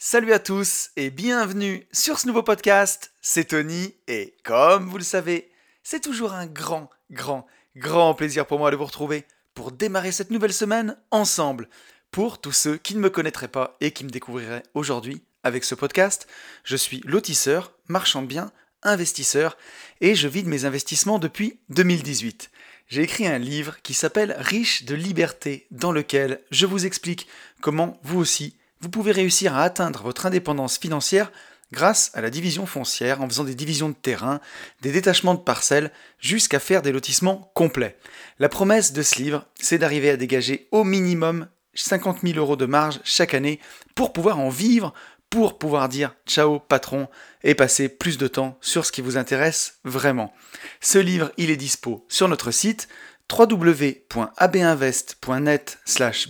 Salut à tous et bienvenue sur ce nouveau podcast. C'est Tony et comme vous le savez, c'est toujours un grand, grand, grand plaisir pour moi de vous retrouver pour démarrer cette nouvelle semaine ensemble. Pour tous ceux qui ne me connaîtraient pas et qui me découvriraient aujourd'hui avec ce podcast, je suis lotisseur, marchand de biens, investisseur et je vis de mes investissements depuis 2018 j'ai écrit un livre qui s'appelle Riche de liberté, dans lequel je vous explique comment vous aussi, vous pouvez réussir à atteindre votre indépendance financière grâce à la division foncière en faisant des divisions de terrain, des détachements de parcelles, jusqu'à faire des lotissements complets. La promesse de ce livre, c'est d'arriver à dégager au minimum 50 000 euros de marge chaque année pour pouvoir en vivre, pour pouvoir dire ciao patron et passer plus de temps sur ce qui vous intéresse vraiment. Ce livre, il est dispo sur notre site www.abinvest.net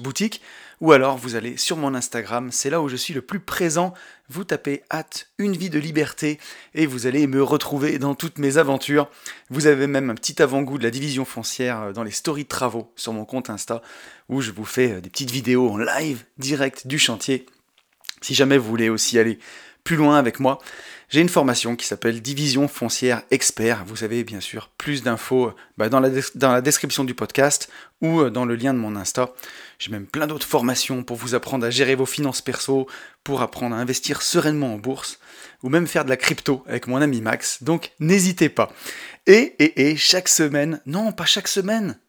boutique ou alors vous allez sur mon Instagram, c'est là où je suis le plus présent. Vous tapez hâte une vie de liberté et vous allez me retrouver dans toutes mes aventures. Vous avez même un petit avant-goût de la division foncière euh, dans les stories de travaux sur mon compte Insta où je vous fais euh, des petites vidéos en live direct du chantier si jamais vous voulez aussi aller plus loin avec moi, j'ai une formation qui s'appelle Division foncière expert. Vous avez bien sûr plus d'infos bah, dans, la dans, la description du podcast ou euh, dans le lien de mon Insta. J'ai même plein d'autres formations pour vous apprendre à gérer vos finances perso, pour apprendre à investir sereinement en bourse ou même faire de la crypto avec mon ami Max. Donc n'hésitez pas. Et, et, chaque semaine, non pas chaque semaine,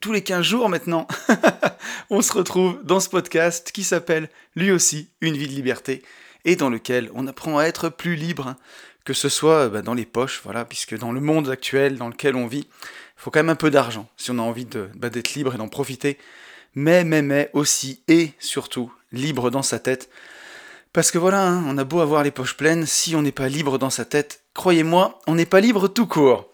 tous les 15 jours maintenant, on se retrouve dans ce podcast qui s'appelle lui aussi Une vie de liberté et dans lequel on apprend à être plus libre, que ce soit bah, dans les poches, voilà, puisque dans le monde actuel dans lequel on vit, il faut quand même un peu d'argent si on a envie bah, d'être libre et d'en profiter, mais, mais, mais aussi et surtout libre dans sa tête. Parce que voilà, hein, on a beau avoir les poches pleines, si on n'est pas libre dans sa tête, croyez-moi, on n'est pas libre tout court.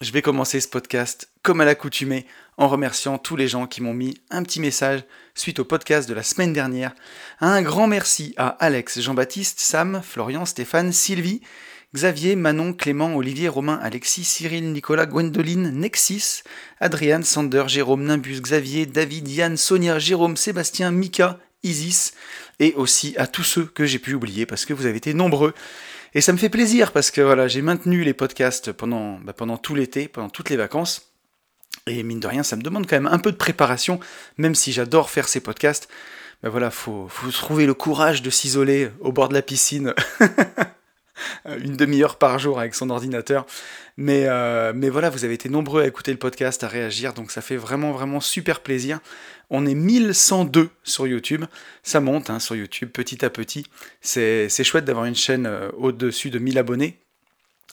Je vais commencer ce podcast comme à l'accoutumée en remerciant tous les gens qui m'ont mis un petit message suite au podcast de la semaine dernière. Un grand merci à Alex, Jean-Baptiste, Sam, Florian, Stéphane, Sylvie, Xavier, Manon, Clément, Olivier, Romain, Alexis, Cyril, Nicolas, Gwendoline, Nexis, Adrien, Sander, Jérôme, Nimbus, Xavier, David, Yann, Sonia, Jérôme, Sébastien, Mika, Isis, et aussi à tous ceux que j'ai pu oublier parce que vous avez été nombreux. Et ça me fait plaisir parce que voilà, j'ai maintenu les podcasts pendant, bah, tout l'été, pendant toutes les vacances. Et mine de rien, ça me demande quand même un peu de préparation, même si j'adore faire ces podcasts. Ben voilà, faut, faut trouver le courage de s'isoler au bord de la piscine une demi-heure par jour avec son ordinateur. Mais, euh, mais voilà, vous avez été nombreux à écouter le podcast, à réagir, donc ça fait vraiment, vraiment super plaisir. On est 1102 sur YouTube, ça monte hein, sur YouTube petit à petit. C'est chouette d'avoir une chaîne euh, au-dessus de 1000 abonnés,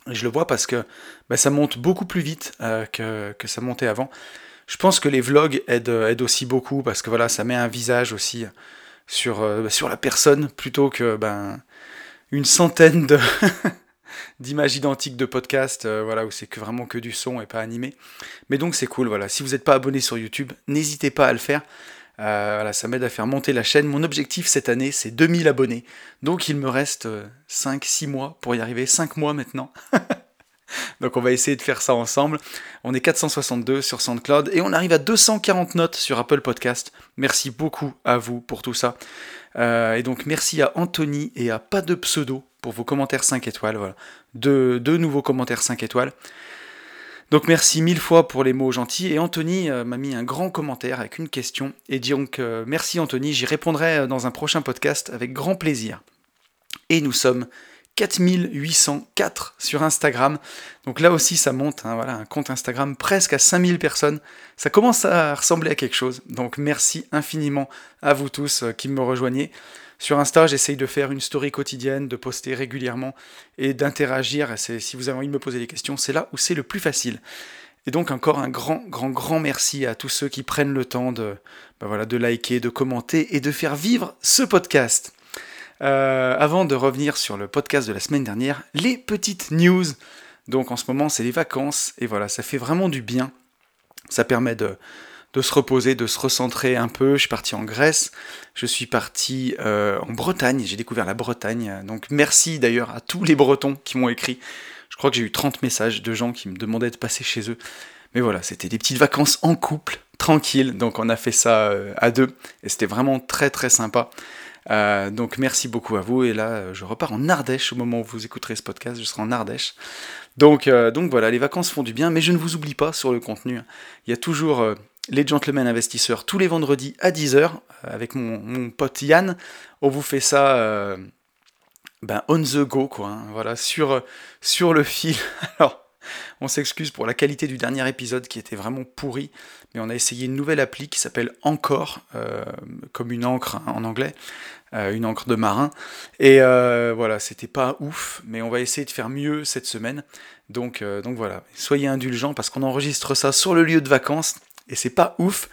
je le vois parce que bah, ça monte beaucoup plus vite euh, que, que, ça montait avant. Je pense que les vlogs aident, aident, aussi beaucoup parce que voilà, ça met un visage aussi sur, euh, sur la personne plutôt que ben, une centaine d'images identiques de podcasts, euh, voilà, où c'est vraiment que du son et pas animé. Mais donc c'est cool, voilà. Si vous n'êtes pas abonné sur YouTube, n'hésitez pas à le faire. Euh, voilà, ça m'aide à faire monter la chaîne. Mon objectif cette année, c'est 2000 abonnés. Donc il me reste 5-6 euh, mois pour y arriver. 5 mois maintenant. Donc on va essayer de faire ça ensemble. On est 462 sur SoundCloud et on arrive à 240 notes sur Apple Podcast. Merci beaucoup à vous pour tout ça. Euh, et donc merci à Anthony et à Pas de Pseudo pour vos commentaires 5 étoiles. Voilà. deux nouveaux commentaires 5 étoiles. Donc merci mille fois pour les mots gentils. Et Anthony euh, m'a mis un grand commentaire avec une question. Et donc euh, merci Anthony, j'y répondrai dans un prochain podcast avec grand plaisir. Et nous sommes 4804 sur Instagram. Donc là aussi ça monte, hein, voilà, un compte Instagram presque à 5000 personnes. Ça commence à ressembler à quelque chose. Donc merci infiniment à vous tous qui me rejoignez. Sur Insta, j'essaye de faire une story quotidienne, de poster régulièrement et d'interagir. Si vous avez envie de me poser des questions, c'est là où c'est le plus facile. Et donc encore un grand, grand, grand merci à tous ceux qui prennent le temps de, ben voilà, de liker, de commenter et de faire vivre ce podcast. Euh, avant de revenir sur le podcast de la semaine dernière, les petites news. Donc en ce moment, c'est les vacances et voilà, ça fait vraiment du bien. Ça permet de, se reposer, de se recentrer un peu. Je suis parti en Grèce, je suis parti euh, en Bretagne, j'ai découvert la Bretagne. Donc merci d'ailleurs à tous les Bretons qui m'ont écrit. Je crois que j'ai eu 30 messages de gens qui me demandaient de passer chez eux. Mais voilà, c'était des petites vacances en couple, tranquille. Donc on a fait ça euh, à deux et c'était vraiment très très sympa. Donc merci beaucoup à vous. Et là, je repars en Ardèche au moment où vous écouterez ce podcast. Je serai en Ardèche. Donc, donc voilà, les vacances font du bien, mais je ne vous oublie pas sur le contenu. Il y a toujours les Gentlemen Investisseurs tous les vendredis à 10h avec mon, mon, pote Yann. On vous fait ça ben, on the go, quoi. Hein, voilà, sur, sur le fil. Alors, on s'excuse pour la qualité du dernier épisode qui était vraiment pourri, mais on a essayé une nouvelle appli qui s'appelle Encore, euh, comme une encre hein, en anglais, euh, une encre de marin. Et euh, voilà, c'était pas ouf, mais on va essayer de faire mieux cette semaine. Donc, voilà, soyez indulgents parce qu'on enregistre ça sur le lieu de vacances et c'est pas ouf.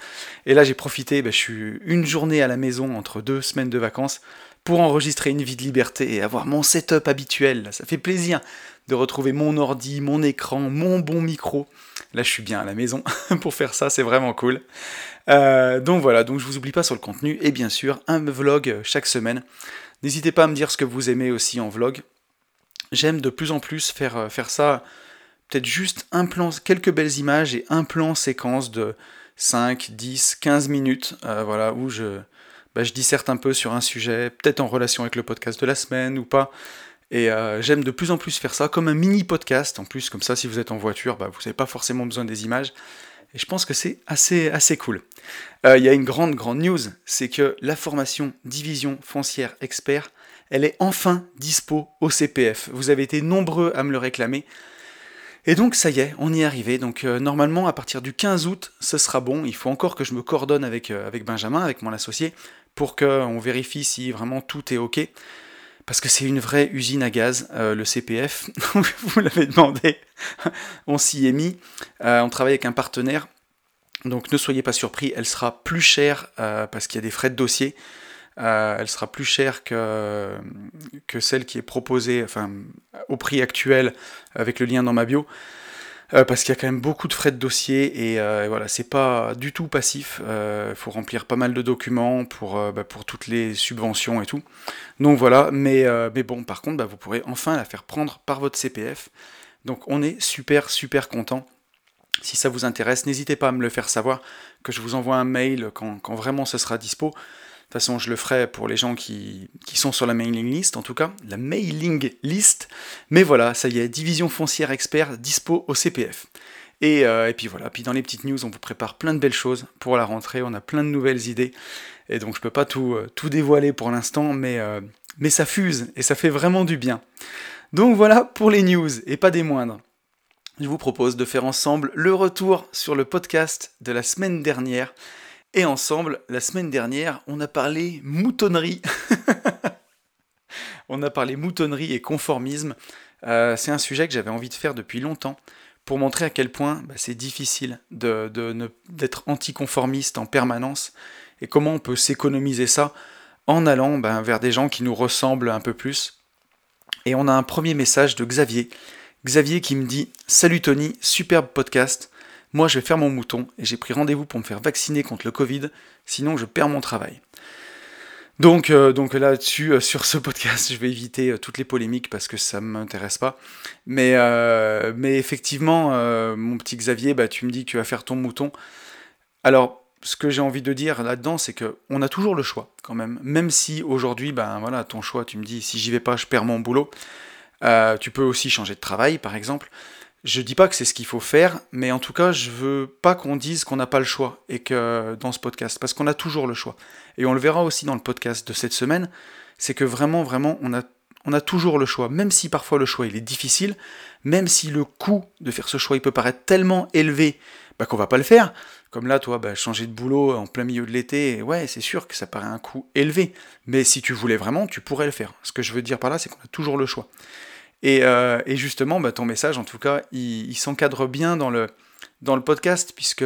Et là, j'ai profité, ben, je suis une journée à la maison entre deux semaines de vacances pour enregistrer une vie de liberté et avoir mon setup habituel. Ça fait plaisir de retrouver mon ordi, mon écran, mon bon micro. Là, je suis bien à la maison pour faire ça, c'est vraiment cool. Euh, donc voilà, donc je vous oublie pas sur le contenu et bien sûr un vlog chaque semaine. N'hésitez pas à me dire ce que vous aimez aussi en vlog. J'aime de plus en plus faire, euh, faire ça, peut-être juste un plan, quelques belles images et un plan séquence de 5, 10, 15 minutes, euh, voilà, où je, bah, je disserte un peu sur un sujet, peut-être en relation avec le podcast de la semaine ou pas. Et euh, j'aime de plus en plus faire ça comme un mini podcast. En plus, comme ça, si vous êtes en voiture, bah, vous n'avez pas forcément besoin des images. Et je pense que c'est assez, assez cool. Euh, il y a une grande, grande news, c'est que la formation Division Foncière Expert, elle est enfin dispo au CPF. Vous avez été nombreux à me le réclamer. Et donc ça y est, on y est arrivé. Donc euh, normalement, à partir du 15 août, ce sera bon. Il faut encore que je me coordonne avec, avec Benjamin, avec mon associé, pour qu'on vérifie si vraiment tout est OK. Parce que c'est une vraie usine à gaz, euh, le CPF. Vous l'avez demandé, on s'y est mis. Euh, on travaille avec un partenaire. Donc ne soyez pas surpris, elle sera plus chère euh, parce qu'il y a des frais de dossier. elle sera plus chère que, que celle qui est proposée enfin, au prix actuel avec le lien dans ma bio. Euh, parce qu'il y a quand même beaucoup de frais de dossier et, euh, voilà, c'est pas du tout passif. Il euh, faut remplir pas mal de documents pour, bah, pour toutes les subventions et tout. Donc voilà, mais, mais bon, par contre, bah, vous pourrez enfin la faire prendre par votre CPF. Donc on est super super content. Si ça vous intéresse, n'hésitez pas à me le faire savoir, que je vous envoie un mail quand, quand vraiment ce sera dispo. De toute façon, je le ferai pour les gens qui, sont sur la mailing list, en tout cas, la mailing list. Mais voilà, ça y est, division foncière expert dispo au CPF. Euh, et, puis voilà, puis dans les petites news, on vous prépare plein de belles choses pour la rentrée, on a plein de nouvelles idées. Et donc je peux pas tout, euh, tout dévoiler pour l'instant, mais, euh, mais ça fuse et ça fait vraiment du bien. Donc voilà pour les news, et pas des moindres. Je vous propose de faire ensemble le retour sur le podcast de la semaine dernière et ensemble, la semaine dernière, on a parlé moutonnerie. on a parlé moutonnerie et conformisme. Euh, c'est un sujet que j'avais envie de faire depuis longtemps pour montrer à quel point bah, c'est difficile d'être anticonformiste en permanence et comment on peut s'économiser ça en allant bah, vers des gens qui nous ressemblent un peu plus. Et on a un premier message de Xavier. Xavier qui me dit Salut Tony, superbe podcast. Moi, je vais faire mon mouton et j'ai pris rendez-vous pour me faire vacciner contre le Covid, sinon je perds mon travail. Donc, euh, donc là-dessus, euh, sur ce podcast, je vais éviter euh, toutes les polémiques parce que ça ne m'intéresse pas. Mais, mais effectivement, mon petit Xavier, bah, tu me dis que tu vas faire ton mouton. Alors, ce que j'ai envie de dire là-dedans, c'est qu'on a toujours le choix quand même. Même si aujourd'hui, ben voilà, ton choix, tu me dis si j'y vais pas, je perds mon boulot. tu peux aussi changer de travail, par exemple. Je dis pas que c'est ce qu'il faut faire, mais en tout cas, je veux pas qu'on dise qu'on n'a pas le choix et que dans ce podcast, parce qu'on a toujours le choix. Et on le verra aussi dans le podcast de cette semaine, c'est que vraiment, vraiment, on a, toujours le choix, même si parfois le choix est difficile, même si le coût de faire ce choix il peut paraître tellement élevé bah, qu'on va pas le faire. Comme là, toi, bah, changer de boulot en plein milieu de l'été, ouais, c'est sûr que ça paraît un coût élevé. Mais si tu voulais vraiment, tu pourrais le faire. Ce que je veux dire par là, c'est qu'on a toujours le choix. Euh, et, justement, bah, ton message, en tout cas, il, s'encadre bien dans le, dans le podcast, puisque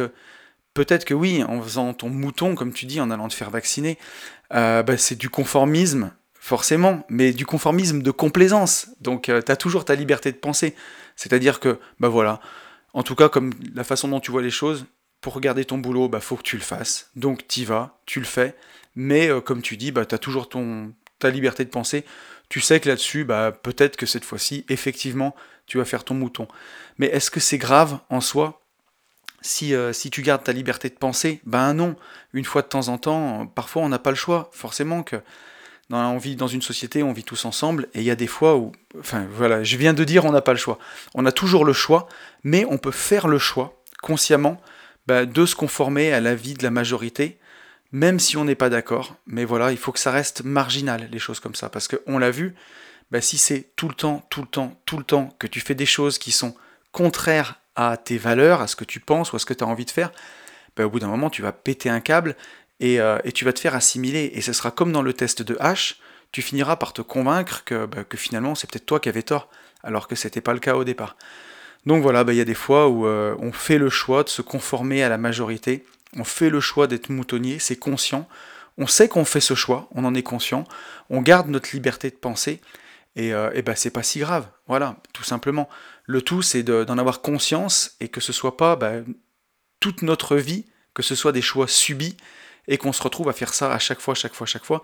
peut-être que oui, en faisant ton mouton, comme tu dis, en allant te faire vacciner, euh, bah, c'est du conformisme, forcément, mais du conformisme de complaisance. Donc, euh, tu as toujours ta liberté de penser. C'est-à-dire que, bah voilà, en tout cas, comme la façon dont tu vois les choses, pour regarder ton boulot, bah faut que tu le fasses. Donc, tu y vas, tu le fais. Mais comme tu dis, bah, tu as toujours ton, ta liberté de penser tu sais que là-dessus, bah, peut-être que cette fois-ci, effectivement, tu vas faire ton mouton. Mais est-ce que c'est grave en soi si, euh, si, tu gardes ta liberté de penser? Ben non, une fois de temps en temps, parfois on n'a pas le choix. Forcément que on vit dans une société, on vit tous ensemble, et il y a des fois où, enfin voilà, je viens de dire on n'a pas le choix. On a toujours le choix, mais on peut faire le choix consciemment bah, de se conformer à la vie de la majorité, même si on n'est pas d'accord. Mais voilà, il faut que ça reste marginal, les choses comme ça, parce qu'on l'a vu, bah, si c'est tout le temps, tout le temps, tout le temps que tu fais des choses qui sont contraires à tes valeurs, à ce que tu penses ou à ce que tu as envie de faire, bah, au bout d'un moment, tu vas péter un câble euh, et, tu vas te faire assimiler. Et ce sera comme dans le test de H, tu finiras par te convaincre que, bah, finalement c'est peut-être toi qui avais tort, alors que c'était pas le cas au départ. Donc voilà, il y a des fois où euh, on fait le choix de se conformer à la majorité, on fait le choix d'être moutonnier, c'est conscient, on sait qu'on fait ce choix, on en est conscient, on garde notre liberté de penser, et, euh, et ben c'est pas si grave, voilà, tout simplement. Le tout c'est d'en avoir conscience et que ce soit pas toute notre vie, que ce soit des choix subis, et qu'on se retrouve à faire ça à chaque fois, chaque fois, chaque fois,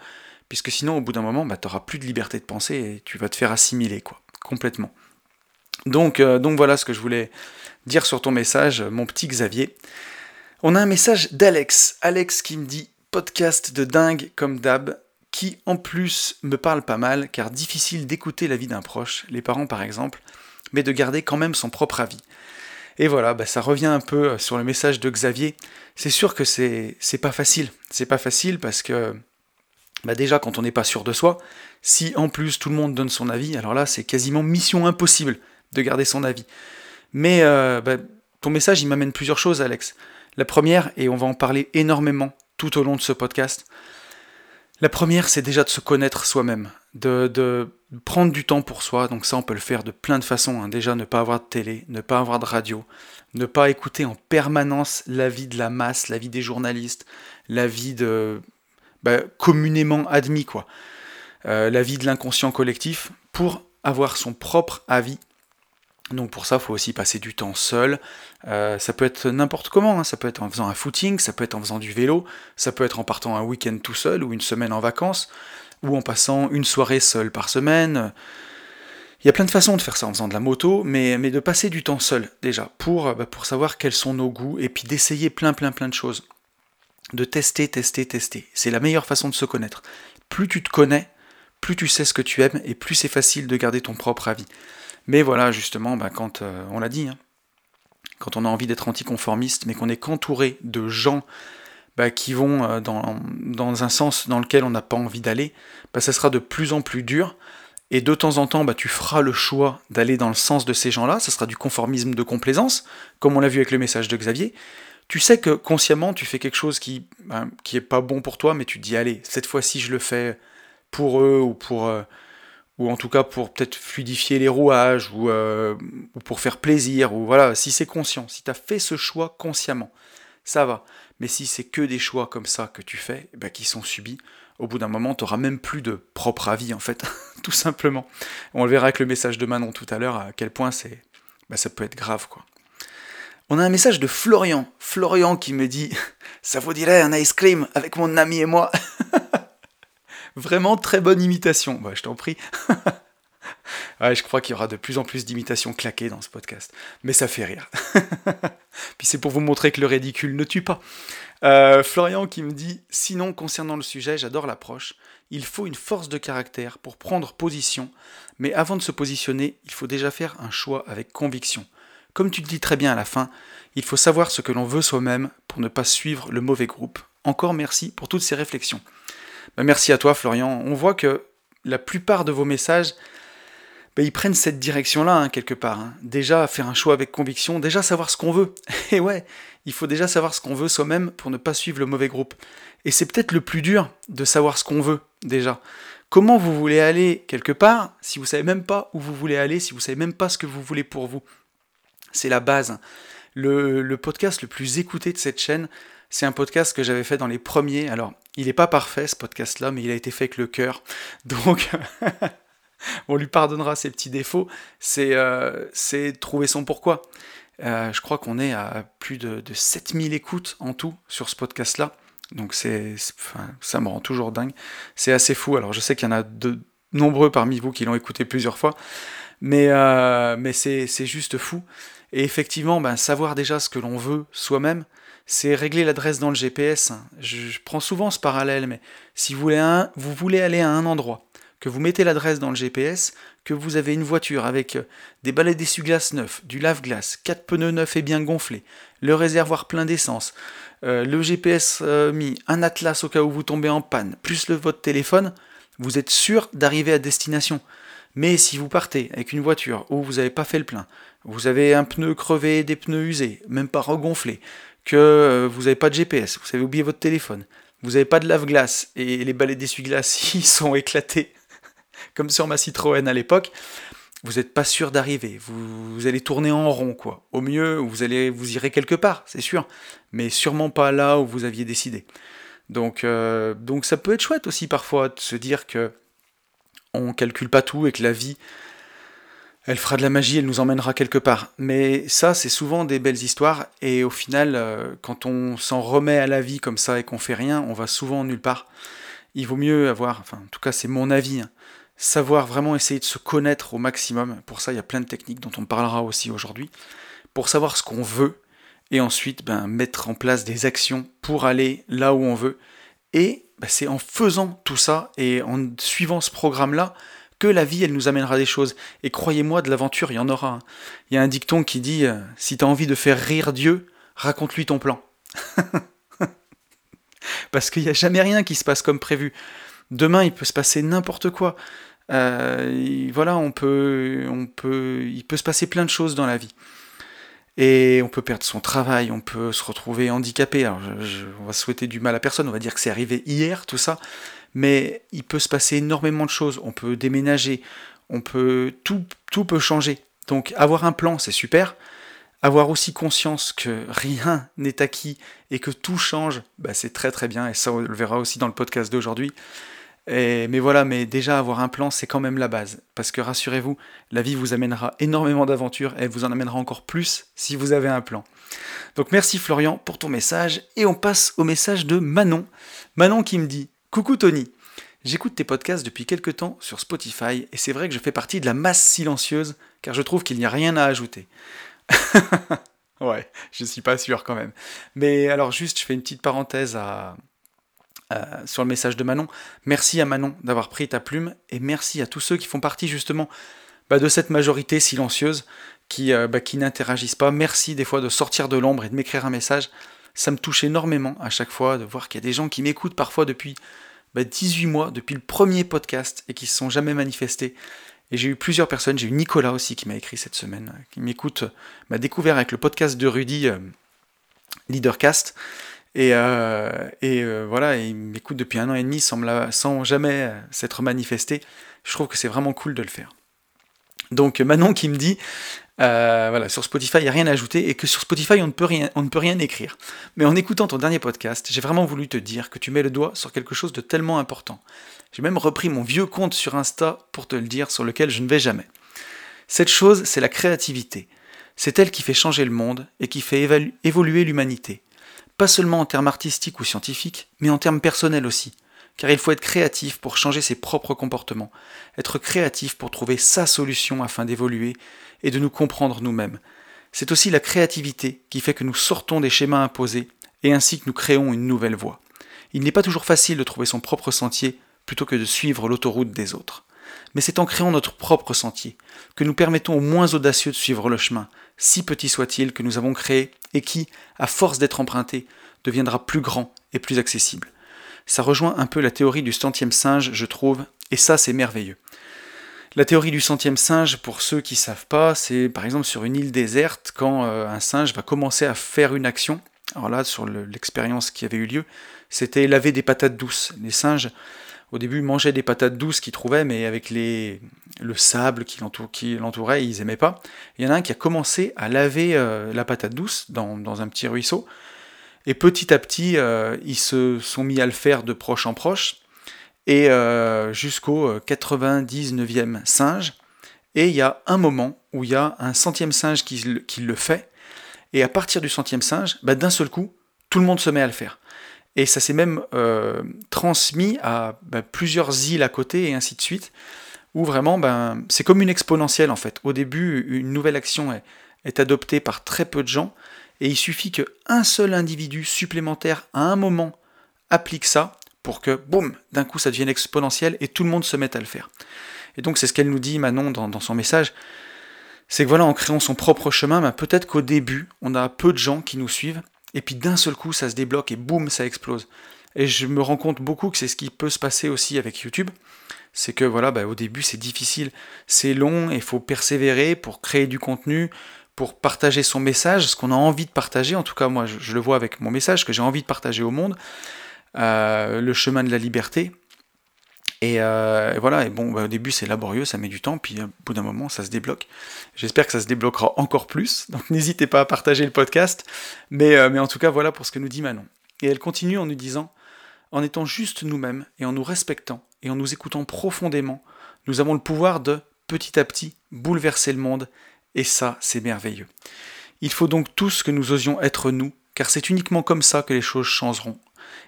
puisque sinon, au bout d'un moment, bah, tu n'auras plus de liberté de penser et tu vas te faire assimiler, quoi, complètement. Donc, euh, donc voilà ce que je voulais dire sur ton message, mon petit Xavier. On a un message d'Alex, Alex qui me dit podcast de dingue comme d'hab, qui en plus me parle pas mal, car difficile d'écouter l'avis d'un proche, les parents par exemple, mais de garder quand même son propre avis. Et voilà, bah, ça revient un peu sur le message de Xavier. C'est sûr que c'est pas facile. C'est pas facile parce que bah déjà quand on n'est pas sûr de soi, si en plus tout le monde donne son avis, alors là c'est quasiment mission impossible de garder son avis. Mais euh, bah, ton message il m'amène plusieurs choses Alex. La première, et on va en parler énormément tout au long de ce podcast, la première, c'est déjà de se connaître soi-même, de, prendre du temps pour soi. Donc ça, on peut le faire de plein de façons. Hein. Déjà, ne pas avoir de télé, ne pas avoir de radio, ne pas écouter en permanence l'avis de la masse, l'avis des journalistes, l'avis de bah, communément admis, quoi. Euh, l'avis de l'inconscient collectif, pour avoir son propre avis donc pour ça, il faut aussi passer du temps seul. Euh, ça peut être n'importe comment, hein. ça peut être en faisant un footing, ça peut être en faisant du vélo, ça peut être en partant un week-end tout seul ou une semaine en vacances, ou en passant une soirée seule par semaine. Il y a plein de façons de faire ça en faisant de la moto, mais, de passer du temps seul déjà, pour, bah, pour savoir quels sont nos goûts, et puis d'essayer plein plein plein de choses. De tester, tester, tester. C'est la meilleure façon de se connaître. Plus tu te connais, plus tu sais ce que tu aimes, et plus c'est facile de garder ton propre avis. Mais voilà, justement, bah, quand euh, on l'a dit, hein, quand on a envie d'être anticonformiste, mais qu'on est qu'entouré de gens bah, qui vont euh, dans, un sens dans lequel on n'a pas envie d'aller, bah, ça sera de plus en plus dur. Et de temps en temps, tu feras le choix d'aller dans le sens de ces gens-là, ça sera du conformisme de complaisance, comme on l'a vu avec le message de Xavier. Tu sais que consciemment, tu fais quelque chose qui, bah, qui est pas bon pour toi, mais tu te dis, allez, cette fois-ci, je le fais pour eux ou pour, euh, ou en tout cas pour peut-être fluidifier les rouages, euh, ou, pour faire plaisir, ou voilà, si c'est conscient, si tu as fait ce choix consciemment, ça va. Mais si c'est que des choix comme ça que tu fais, eh ben, qui sont subis, au bout d'un moment, tu n'auras même plus de propre avis, en fait, tout simplement. On le verra avec le message de Manon tout à l'heure, à quel point c'est, ben, ça peut être grave, quoi. On a un message de Florian. Florian qui me dit Ça vous dirait un ice cream avec mon ami et moi? Vraiment très bonne imitation. Bah, je t'en prie. ouais, je crois qu'il y aura de plus en plus d'imitations claquées dans ce podcast. Mais ça fait rire. Puis c'est pour vous montrer que le ridicule ne tue pas. Euh, Florian qui me dit Sinon, concernant le sujet, j'adore l'approche. Il faut une force de caractère pour prendre position, mais avant de se positionner, il faut déjà faire un choix avec conviction. Comme tu le dis très bien à la fin, il faut savoir ce que l'on veut soi-même pour ne pas suivre le mauvais groupe. Encore merci pour toutes ces réflexions. Bah, merci à toi, Florian. On voit que la plupart de vos messages, bah, ils prennent cette direction-là, hein, quelque part. Hein. Déjà, faire un choix avec conviction, déjà savoir ce qu'on veut. Et ouais, il faut déjà savoir ce qu'on veut soi-même pour ne pas suivre le mauvais groupe. Et c'est peut-être le plus dur de savoir ce qu'on veut, déjà. Comment vous voulez aller quelque part si vous savez même pas où vous voulez aller, si vous savez même pas ce que vous voulez pour vous? C'est la base. Le, le podcast le plus écouté de cette chaîne, c'est un podcast que j'avais fait dans les premiers. Alors, il n'est pas parfait ce podcast-là, mais il a été fait avec le cœur. Donc, on lui pardonnera ses petits défauts. C'est euh, trouver son pourquoi. Euh, je crois qu'on est à plus de, 7000 écoutes en tout sur ce podcast-là. Donc ça me rend toujours dingue. C'est assez fou. Alors je sais qu'il y en a de nombreux parmi vous qui l'ont écouté plusieurs fois, mais, euh, c'est, juste fou. Et effectivement, ben, savoir déjà ce que l'on veut soi-même, c'est régler l'adresse dans le GPS. Je, prends souvent ce parallèle, mais si vous voulez, aller à un endroit, que vous mettez l'adresse dans le GPS, que vous avez une voiture avec euh, des balais d'essuie-glace neufs, du lave-glace, quatre pneus neufs et bien gonflés, le réservoir plein d'essence, euh, le GPS euh, mis, un atlas au cas où vous tombez en panne, plus le votre téléphone, vous êtes sûr d'arriver à destination. Mais si vous partez avec une voiture où vous n'avez pas fait le plein, vous avez un pneu crevé, des pneus usés, même pas regonflés, que vous n'avez pas de GPS, vous avez oublié votre téléphone, vous n'avez pas de lave-glace et les balais d'essuie-glace ils sont éclatés comme sur ma Citroën à l'époque, vous n'êtes pas sûr d'arriver. Vous, allez tourner en rond, quoi. Au mieux, vous allez, vous irez quelque part, c'est sûr, mais sûrement pas là où vous aviez décidé. Donc, euh, ça peut être chouette aussi parfois de se dire que on calcule pas tout et que la vie, elle fera de la magie, elle nous emmènera quelque part. Mais ça, c'est souvent des belles histoires et au final, euh, quand on s'en remet à la vie comme ça et qu'on fait rien, on va souvent nulle part. Il vaut mieux avoir, enfin, en tout cas, c'est mon avis. Hein, savoir vraiment essayer de se connaître au maximum. Pour ça, il y a plein de techniques dont on parlera aussi aujourd'hui. Pour savoir ce qu'on veut et ensuite ben, mettre en place des actions pour aller là où on veut. Et ben, c'est en faisant tout ça et en suivant ce programme-là que la vie, elle nous amènera des choses. Et croyez-moi, de l'aventure, il y en aura. Hein. Il y a un dicton qui dit euh, Si tu as envie de faire rire Dieu, raconte-lui ton plan. Parce qu'il n'y a jamais rien qui se passe comme prévu. Demain, il peut se passer n'importe quoi. Euh, voilà, on peut, on peut, il peut se passer plein de choses dans la vie. Et on peut perdre son travail, on peut se retrouver handicapé. On va souhaiter du mal à personne, on va dire que c'est arrivé hier, tout ça. Mais il peut se passer énormément de choses. On peut déménager, on peut, tout, tout peut changer. Donc, avoir un plan, c'est super. Avoir aussi conscience que rien n'est acquis et que tout change, bah, c'est très très bien. Et ça, on le verra aussi dans le podcast d'aujourd'hui mais voilà, mais déjà avoir un plan, c'est quand même la base. Parce que rassurez-vous, la vie vous amènera énormément d'aventures et elle vous en amènera encore plus si vous avez un plan. Donc merci Florian pour ton message et on passe au message de Manon. Manon qui me dit Coucou Tony, j'écoute tes podcasts depuis quelques temps sur Spotify et c'est vrai que je fais partie de la masse silencieuse car je trouve qu'il n'y a rien à ajouter. ouais, je suis pas sûr quand même. Mais alors juste, je fais une petite parenthèse à, euh, sur le message de Manon. Merci à Manon d'avoir pris ta plume et merci à tous ceux qui font partie justement bah, de cette majorité silencieuse qui, euh, bah, qui n'interagissent pas. Merci des fois de sortir de l'ombre et de m'écrire un message. Ça me touche énormément à chaque fois de voir qu'il y a des gens qui m'écoutent parfois depuis 18 bah, mois, depuis le premier podcast et qui ne se sont jamais manifestés. Et j'ai eu plusieurs personnes, j'ai eu Nicolas aussi qui m'a écrit cette semaine, qui m'écoute, m'a découvert avec le podcast de Rudy, euh, Leadercast. Et, euh, euh, voilà, il m'écoute depuis un an et demi sans, jamais euh, s'être manifesté. Je trouve que c'est vraiment cool de le faire. Donc Manon qui me dit, voilà, sur Spotify, il n'y a rien à ajouter et que sur Spotify, on ne, peut rien, on ne peut rien écrire. Mais en écoutant ton dernier podcast, j'ai vraiment voulu te dire que tu mets le doigt sur quelque chose de tellement important. J'ai même repris mon vieux compte sur Insta pour te le dire, sur lequel je ne vais jamais. Cette chose, c'est la créativité. C'est elle qui fait changer le monde et qui fait évoluer l'humanité pas seulement en termes artistiques ou scientifiques, mais en termes personnels aussi. Car il faut être créatif pour changer ses propres comportements, être créatif pour trouver sa solution afin d'évoluer et de nous comprendre nous-mêmes. C'est aussi la créativité qui fait que nous sortons des schémas imposés et ainsi que nous créons une nouvelle voie. Il n'est pas toujours facile de trouver son propre sentier plutôt que de suivre l'autoroute des autres. Mais c'est en créant notre propre sentier que nous permettons aux moins audacieux de suivre le chemin, si petit soit-il, que nous avons créé et qui, à force d'être emprunté, deviendra plus grand et plus accessible. Ça rejoint un peu la théorie du centième singe, je trouve, et ça c'est merveilleux. La théorie du centième singe, pour ceux qui ne savent pas, c'est par exemple sur une île déserte, quand euh, un singe va commencer à faire une action. Alors là, sur l'expérience qui avait eu lieu, c'était laver des patates douces. Les singes au début, mangeaient des patates douces qu'ils trouvaient, mais avec les, le sable qui l'entourait, ils n'aimaient pas. Il y en a un qui a commencé à laver euh, la patate douce dans, un petit ruisseau, et petit à petit, euh, ils se sont mis à le faire de proche en proche, et euh, jusqu'au 99e singe. Et il y a un moment où il y a un centième singe qui, le fait, et à partir du centième singe, bah, d'un seul coup, tout le monde se met à le faire. Et ça s'est même euh, transmis à ben, plusieurs îles à côté et ainsi de suite, où vraiment, ben, c'est comme une exponentielle en fait. Au début, une nouvelle action est, adoptée par très peu de gens, Et il suffit qu'un seul individu supplémentaire à un moment applique ça pour que, boum, d'un coup ça devienne exponentiel et tout le monde se mette à le faire. Et donc c'est ce qu'elle nous dit Manon dans, son message, c'est que voilà, en créant son propre chemin, ben, peut-être qu'au début, on a peu de gens qui nous suivent, et puis d'un seul coup ça se débloque et boum, ça explose. Et je me rends compte beaucoup que c'est ce qui peut se passer aussi avec YouTube. C'est que voilà, ben, au début c'est difficile, c'est long, il faut persévérer pour créer du contenu, pour partager son message, ce qu'on a envie de partager. En tout cas, moi, je, le vois avec mon message que j'ai envie de partager au monde, euh, le chemin de la liberté. Euh, et, voilà, et bon, bah, au début c'est laborieux, ça met du temps, puis au bout d'un moment ça se débloque. J'espère que ça se débloquera encore plus, donc n'hésitez pas à partager le podcast. Mais, euh, mais en tout cas, voilà pour ce que nous dit Manon. Et elle continue en nous disant En étant juste nous-mêmes et en nous respectant et en nous écoutant profondément, nous avons le pouvoir de, petit à petit, bouleverser le monde, et ça, c'est merveilleux. Il faut donc tous que nous osions être nous, car c'est uniquement comme ça que les choses changeront,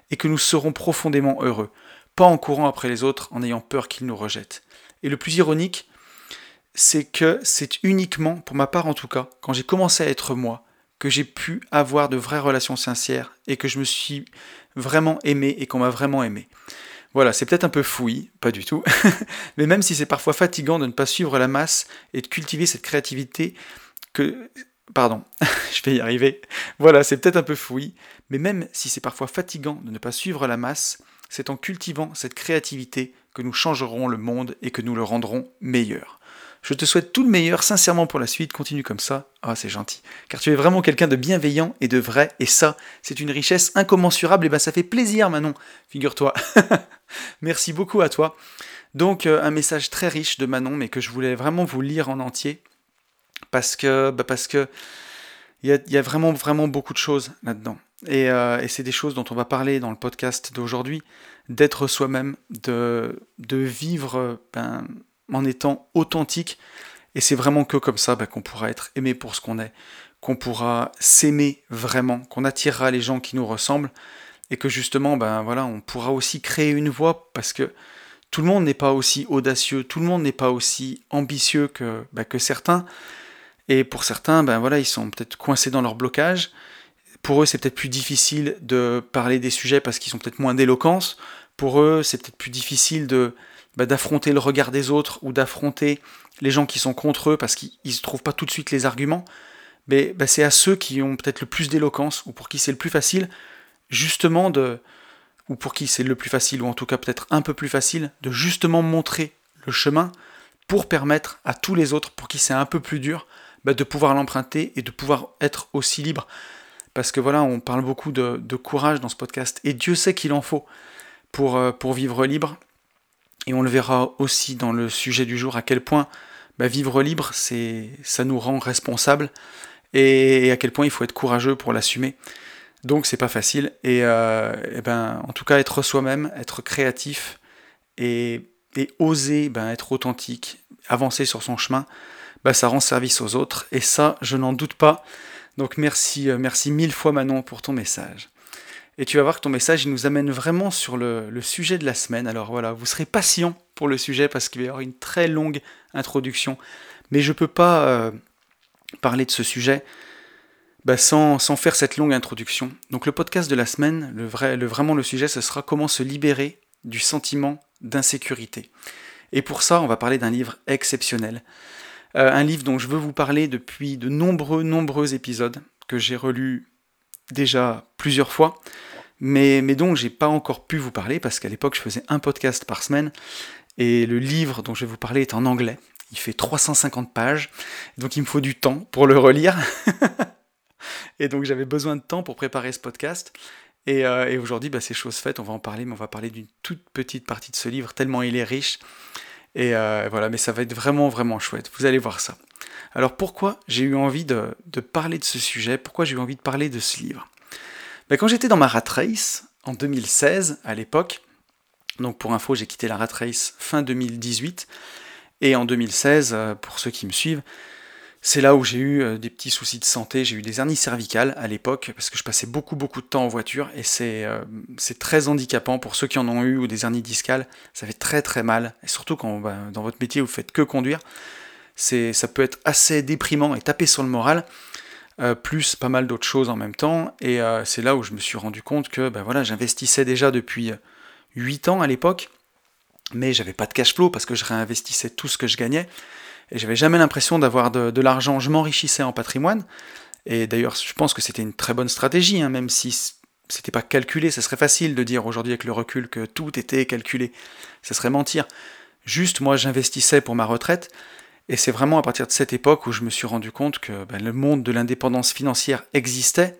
et que nous serons profondément heureux, pas en courant après les autres en ayant peur qu'ils nous rejettent. Et le plus ironique, c'est que c'est uniquement, pour ma part en tout cas, quand j'ai commencé à être moi, que j'ai pu avoir de vraies relations sincères et que je me suis vraiment aimé et qu'on m'a vraiment aimé. Voilà, c'est peut-être un peu fouillis, pas du tout, mais même si c'est parfois fatigant de ne pas suivre la masse et de cultiver cette créativité que... Pardon, je vais y arriver. Voilà, c'est peut-être un peu fouillis, mais même si c'est parfois fatigant de ne pas suivre la masse, c'est en cultivant cette créativité que nous changerons le monde et que nous le rendrons meilleur. Je te souhaite tout le meilleur, sincèrement pour la suite, continue comme ça. Ah, c'est gentil. Car tu es vraiment quelqu'un de bienveillant et de vrai, et ça, c'est une richesse incommensurable, et ben ça fait plaisir, Manon, figure-toi. Merci beaucoup à toi. Donc, euh, un message très riche de Manon, mais que je voulais vraiment vous lire en entier, parce que, bah, parce que, il y a, vraiment, vraiment beaucoup de choses là-dedans. Euh, et, c'est des choses dont on va parler dans le podcast d'aujourd'hui, d'être soi-même, de, de vivre ben, en étant authentique. Et c'est vraiment que comme ça ben, qu'on pourra être aimé pour ce qu'on est, qu'on pourra s'aimer vraiment, qu'on attirera les gens qui nous ressemblent, et que justement, ben voilà, on pourra aussi créer une voix parce que tout le monde n'est pas aussi audacieux, tout le monde n'est pas aussi ambitieux que, ben, que certains. Et pour certains, ben voilà, ils sont peut-être coincés dans leur blocage. Pour eux, c'est peut-être plus difficile de parler des sujets parce qu'ils sont peut-être moins d'éloquence. Pour eux, c'est peut-être plus difficile bah, d'affronter le regard des autres ou d'affronter les gens qui sont contre eux parce qu'ils ne trouvent pas tout de suite les arguments. Mais bah, c'est à ceux qui ont peut-être le plus d'éloquence ou pour qui c'est le plus facile, justement de ou pour qui c'est le plus facile, ou en tout cas peut-être un peu plus facile, de justement montrer le chemin pour permettre à tous les autres, pour qui c'est un peu plus dur, bah, de pouvoir l'emprunter et de pouvoir être aussi libre parce que voilà, on parle beaucoup de, courage dans ce podcast, et Dieu sait qu'il en faut pour, euh, pour vivre libre. Et on le verra aussi dans le sujet du jour, à quel point bah, vivre libre, ça nous rend responsables, et, à quel point il faut être courageux pour l'assumer. Donc c'est pas facile, et, euh, ben, en tout cas être soi-même, être créatif, et, oser ben, être authentique, avancer sur son chemin, ben, ça rend service aux autres, et ça, je n'en doute pas. Donc merci, euh, merci mille fois Manon pour ton message. Et tu vas voir que ton message nous amène vraiment sur le, sujet de la semaine. Alors voilà, vous serez patient pour le sujet parce qu'il va y avoir une très longue introduction. Mais je ne peux pas euh, parler de ce sujet bah, sans, faire cette longue introduction. Donc le podcast de la semaine, le vrai, le, vraiment le sujet, ce sera comment se libérer du sentiment d'insécurité. Et pour ça, on va parler d'un livre exceptionnel. Euh, un livre dont je veux vous parler depuis de nombreux, nombreux épisodes, que j'ai relu déjà plusieurs fois, mais, mais dont j'ai pas encore pu vous parler, parce qu'à l'époque je faisais un podcast par semaine, et le livre dont je vais vous parler est en anglais. Il fait 350 pages, donc il me faut du temps pour le relire. et donc j'avais besoin de temps pour préparer ce podcast. Et, euh, aujourd'hui, bah, c'est chose faite, on va en parler, mais on va parler d'une toute petite partie de ce livre, tellement il est riche. Et euh, voilà, mais ça va être vraiment, vraiment chouette. Vous allez voir ça. Alors pourquoi j'ai eu envie de, parler de ce sujet? Pourquoi j'ai eu envie de parler de ce livre? Ben, Quand j'étais dans ma rat race, en 2016, à l'époque, donc pour info, j'ai quitté la rat race fin 2018, et en 2016, euh, pour ceux qui me suivent, c'est là où j'ai eu euh, des petits soucis de santé, j'ai eu des hernies cervicales à l'époque, parce que je passais beaucoup beaucoup de temps en voiture, et c'est euh, très handicapant pour ceux qui en ont eu, ou des hernies discales, ça fait très très mal, et surtout quand bah, dans votre métier vous faites que conduire, ça peut être assez déprimant et taper sur le moral. plus pas mal d'autres choses en même temps. Et c'est là où je me suis rendu compte que ben voilà, j'investissais déjà depuis 8 ans à l'époque, mais j'avais pas de cash flow parce que je réinvestissais tout ce que je gagnais. Et j'avais jamais l'impression d'avoir de, l'argent. Je m'enrichissais en patrimoine. Et d'ailleurs, je pense que c'était une très bonne stratégie, hein, même si c'était pas calculé. Ce serait facile de dire aujourd'hui avec le recul que tout était calculé. Ce serait mentir. Juste, moi, j'investissais pour ma retraite. Et c'est vraiment à partir de cette époque où je me suis rendu compte que ben, le monde de l'indépendance financière existait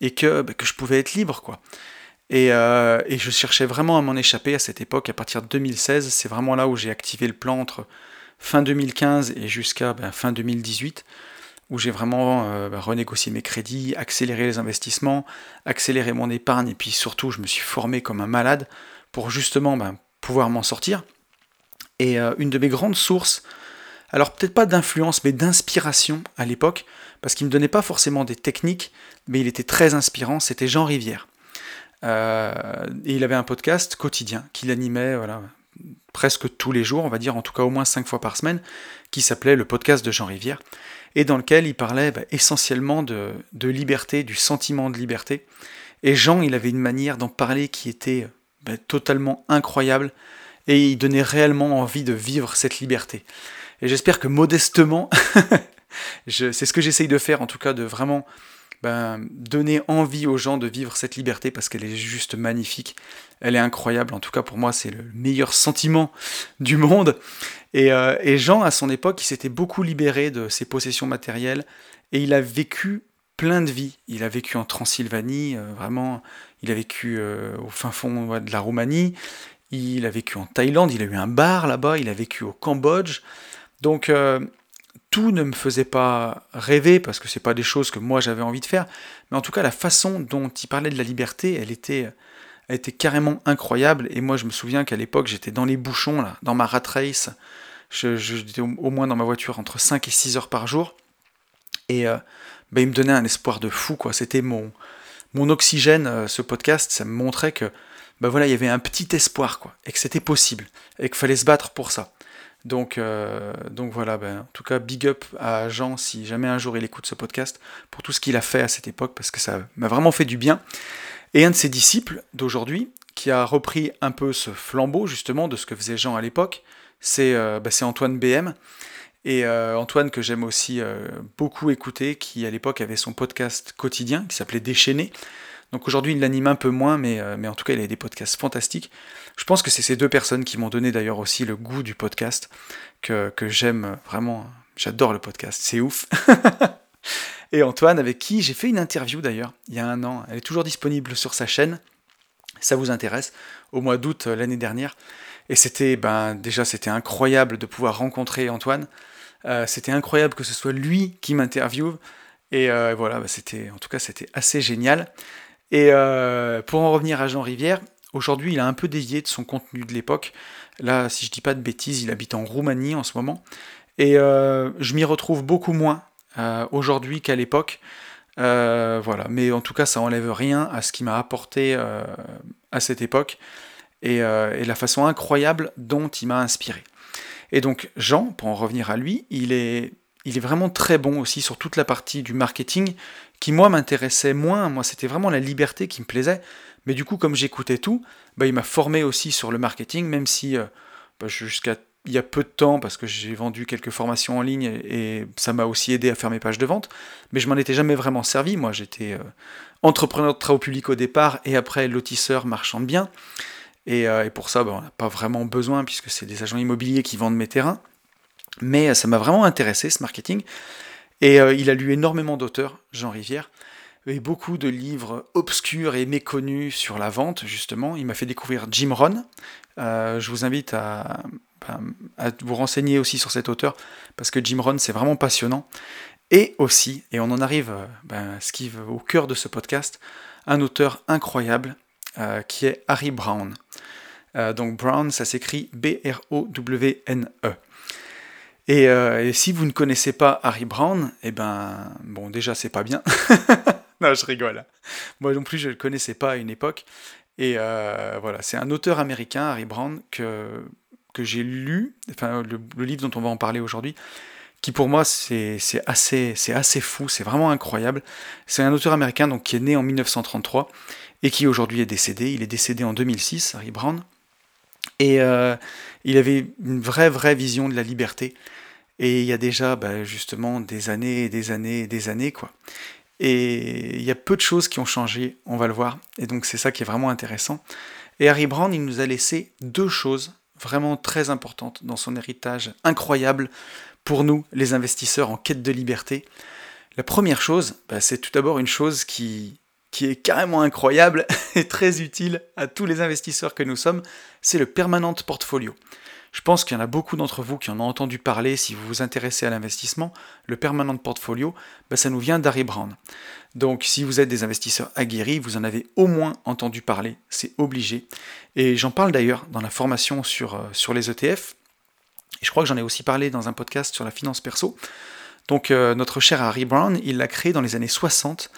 et que, ben, que je pouvais être libre, quoi. Euh, et, je cherchais vraiment à m'en échapper à cette époque, à partir de 2016. C'est vraiment là où j'ai activé le plan entre fin 2015 et jusqu'à ben, fin 2018, où j'ai vraiment euh, ben, renégocié mes crédits, accéléré les investissements, accéléré mon épargne, et puis surtout, je me suis formé comme un malade pour justement ben, pouvoir m'en sortir. Et euh, une de mes grandes sources, alors peut-être pas d'influence, mais d'inspiration à l'époque, parce qu'il ne me donnait pas forcément des techniques, mais il était très inspirant, c'était Jean Rivière. Euh, et il avait un podcast quotidien qu'il animait voilà, presque tous les jours, on va dire en tout cas au moins cinq fois par semaine, qui s'appelait le podcast de Jean Rivière, et dans lequel il parlait bah, essentiellement de, liberté, du sentiment de liberté. Et Jean, il avait une manière d'en parler qui était bah, totalement incroyable, et il donnait réellement envie de vivre cette liberté. Et j'espère que modestement, c'est ce que j'essaye de faire, en tout cas de vraiment ben, donner envie aux gens de vivre cette liberté parce qu'elle est juste magnifique. Elle est incroyable. En tout cas, pour moi, c'est le meilleur sentiment du monde. Et, euh, Jean, à son époque, il s'était beaucoup libéré de ses possessions matérielles et il a vécu plein de vies. Il a vécu en Transylvanie, euh, vraiment. Il a vécu euh, au fin fond de la Roumanie. Il a vécu en Thaïlande. Il a eu un bar là-bas. Il a vécu au Cambodge. Donc, tout ne me faisait pas rêver parce que c'est pas des choses que moi j'avais envie de faire, mais en tout cas la façon dont il parlait de la liberté, elle était, elle était carrément incroyable. Et moi je me souviens qu'à l'époque j'étais dans les bouchons là, dans ma rat race, j'étais au, moins dans ma voiture entre 5 et 6 heures par jour, et euh, ben, il me donnait un espoir de fou quoi. C'était mon mon oxygène, euh, ce podcast, ça me montrait que ben voilà il y avait un petit espoir quoi, et que c'était possible, et qu'il fallait se battre pour ça. Donc, euh, donc voilà, ben, en tout cas, big up à Jean si jamais un jour il écoute ce podcast pour tout ce qu'il a fait à cette époque parce que ça m'a vraiment fait du bien. Et un de ses disciples d'aujourd'hui qui a repris un peu ce flambeau justement de ce que faisait Jean à l'époque, c'est euh, ben, Antoine BM. Et euh, Antoine que j'aime aussi beaucoup écouter, qui à l'époque avait son podcast quotidien qui s'appelait Déchaîné. Donc aujourd'hui il l'anime un peu moins, mais, mais en tout cas il a des podcasts fantastiques. Je pense que c'est ces deux personnes qui m'ont donné d'ailleurs aussi le goût du podcast, que, j'aime vraiment. J'adore le podcast, c'est ouf. et Antoine, avec qui j'ai fait une interview d'ailleurs, il y a un an. Elle est toujours disponible sur sa chaîne. Ça vous intéresse Au mois d'août euh, l'année dernière. Et c'était, ben, déjà, c'était incroyable de pouvoir rencontrer Antoine. Euh, c'était incroyable que ce soit lui qui m'interviewe. Et euh, voilà, ben, c'était, en tout cas, c'était assez génial. Et pour en revenir à Jean Rivière, Aujourd'hui, il a un peu dévié de son contenu de l'époque. Là, si je dis pas de bêtises, il habite en Roumanie en ce moment. Et euh, je m'y retrouve beaucoup moins euh, aujourd'hui qu'à l'époque. Euh, voilà, mais en tout cas, ça enlève rien à ce qui m'a apporté à cette époque et, la façon incroyable dont il m'a inspiré. Et donc, Jean, pour en revenir à lui, il est, il est vraiment très bon aussi sur toute la partie du marketing qui, moi, m'intéressait moins. Moi, c'était vraiment la liberté qui me plaisait. Mais du coup, comme j'écoutais tout, bah, il m'a formé aussi sur le marketing, même si euh, bah, jusqu'à il y a peu de temps, parce que j'ai vendu quelques formations en ligne et, ça m'a aussi aidé à faire mes pages de vente, mais je m'en étais jamais vraiment servi. Moi, j'étais euh, entrepreneur de travaux publics au départ et après lotisseur marchand de biens. Et, euh, pour ça, bah, on n'a pas vraiment besoin puisque c'est des agents immobiliers qui vendent mes terrains. Mais ça m'a vraiment intéressé ce marketing. Et il a lu énormément d'auteurs, Jean Rivière et beaucoup de livres obscurs et méconnus sur la vente, justement. Il m'a fait découvrir Jim Rohn. Euh, je vous invite à, vous renseigner aussi sur cet auteur, parce que Jim Rohn, c'est vraiment passionnant. Et aussi, et on en arrive euh, ben, ce qui au cœur de ce podcast, un auteur incroyable euh, qui est Harry Brown. donc Brown, ça s'écrit B-R-O-W-N-E. Et, et, si vous ne connaissez pas Harry Brown, eh ben, bon, déjà, c'est pas bien. non, je rigole. Moi non plus, je ne le connaissais pas à une époque. Et euh, voilà, c'est un auteur américain, Harry Brown, que, que j'ai lu, enfin le, livre dont on va en parler aujourd'hui, qui pour moi c'est assez, assez fou, c'est vraiment incroyable. C'est un auteur américain donc, qui est né en 1933 et qui aujourd'hui est décédé. Il est décédé en 2006, Harry Brown. Et euh, il avait une vraie, vraie vision de la liberté. Et il y a déjà bah, justement des années et des années et des années, quoi. Et il y a peu de choses qui ont changé, on va le voir. Et donc c'est ça qui est vraiment intéressant. Et Harry Brown, il nous a laissé deux choses vraiment très importantes dans son héritage incroyable pour nous, les investisseurs en quête de liberté. La première chose, bah, c'est tout d'abord une chose qui, qui est carrément incroyable et très utile à tous les investisseurs que nous sommes, c'est le permanent portfolio. Je pense qu'il y en a beaucoup d'entre vous qui en ont entendu parler si vous vous intéressez à l'investissement. Le permanent portfolio, bah, ça nous vient d'Harry Brown. Donc si vous êtes des investisseurs aguerris, vous en avez au moins entendu parler, c'est obligé. Et j'en parle d'ailleurs dans la formation sur, euh, les ETF. Et je crois que j'en ai aussi parlé dans un podcast sur la finance perso. Donc euh, notre cher Harry Brown, il l'a créé dans les années 60.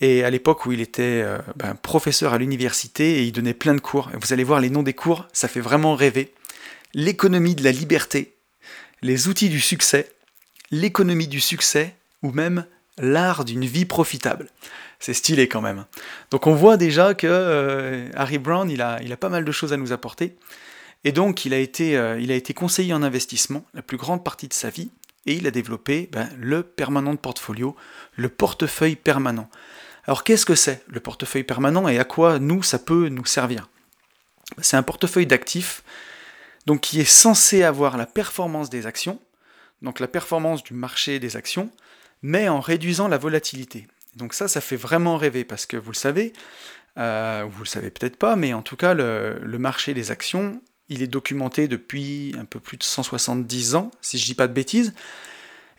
Et à l'époque où il était euh, ben, professeur à l'université et il donnait plein de cours. vous allez voir les noms des cours, ça fait vraiment rêver l'économie de la liberté, les outils du succès, l'économie du succès ou même l'art d'une vie profitable. C'est stylé quand même. Donc on voit déjà que euh, Harry Brown, il a, il a pas mal de choses à nous apporter. Et donc il a, été, euh, il a été conseiller en investissement la plus grande partie de sa vie et il a développé ben, le permanent portfolio, le portefeuille permanent. Alors qu'est-ce que c'est le portefeuille permanent et à quoi nous ça peut nous servir? C'est un portefeuille d'actifs donc qui est censé avoir la performance des actions, donc la performance du marché des actions, mais en réduisant la volatilité. Donc ça, ça fait vraiment rêver parce que vous le savez, euh, vous le savez peut-être pas, mais en tout cas, le, marché des actions, il est documenté depuis un peu plus de 170 ans, si je dis pas de bêtises.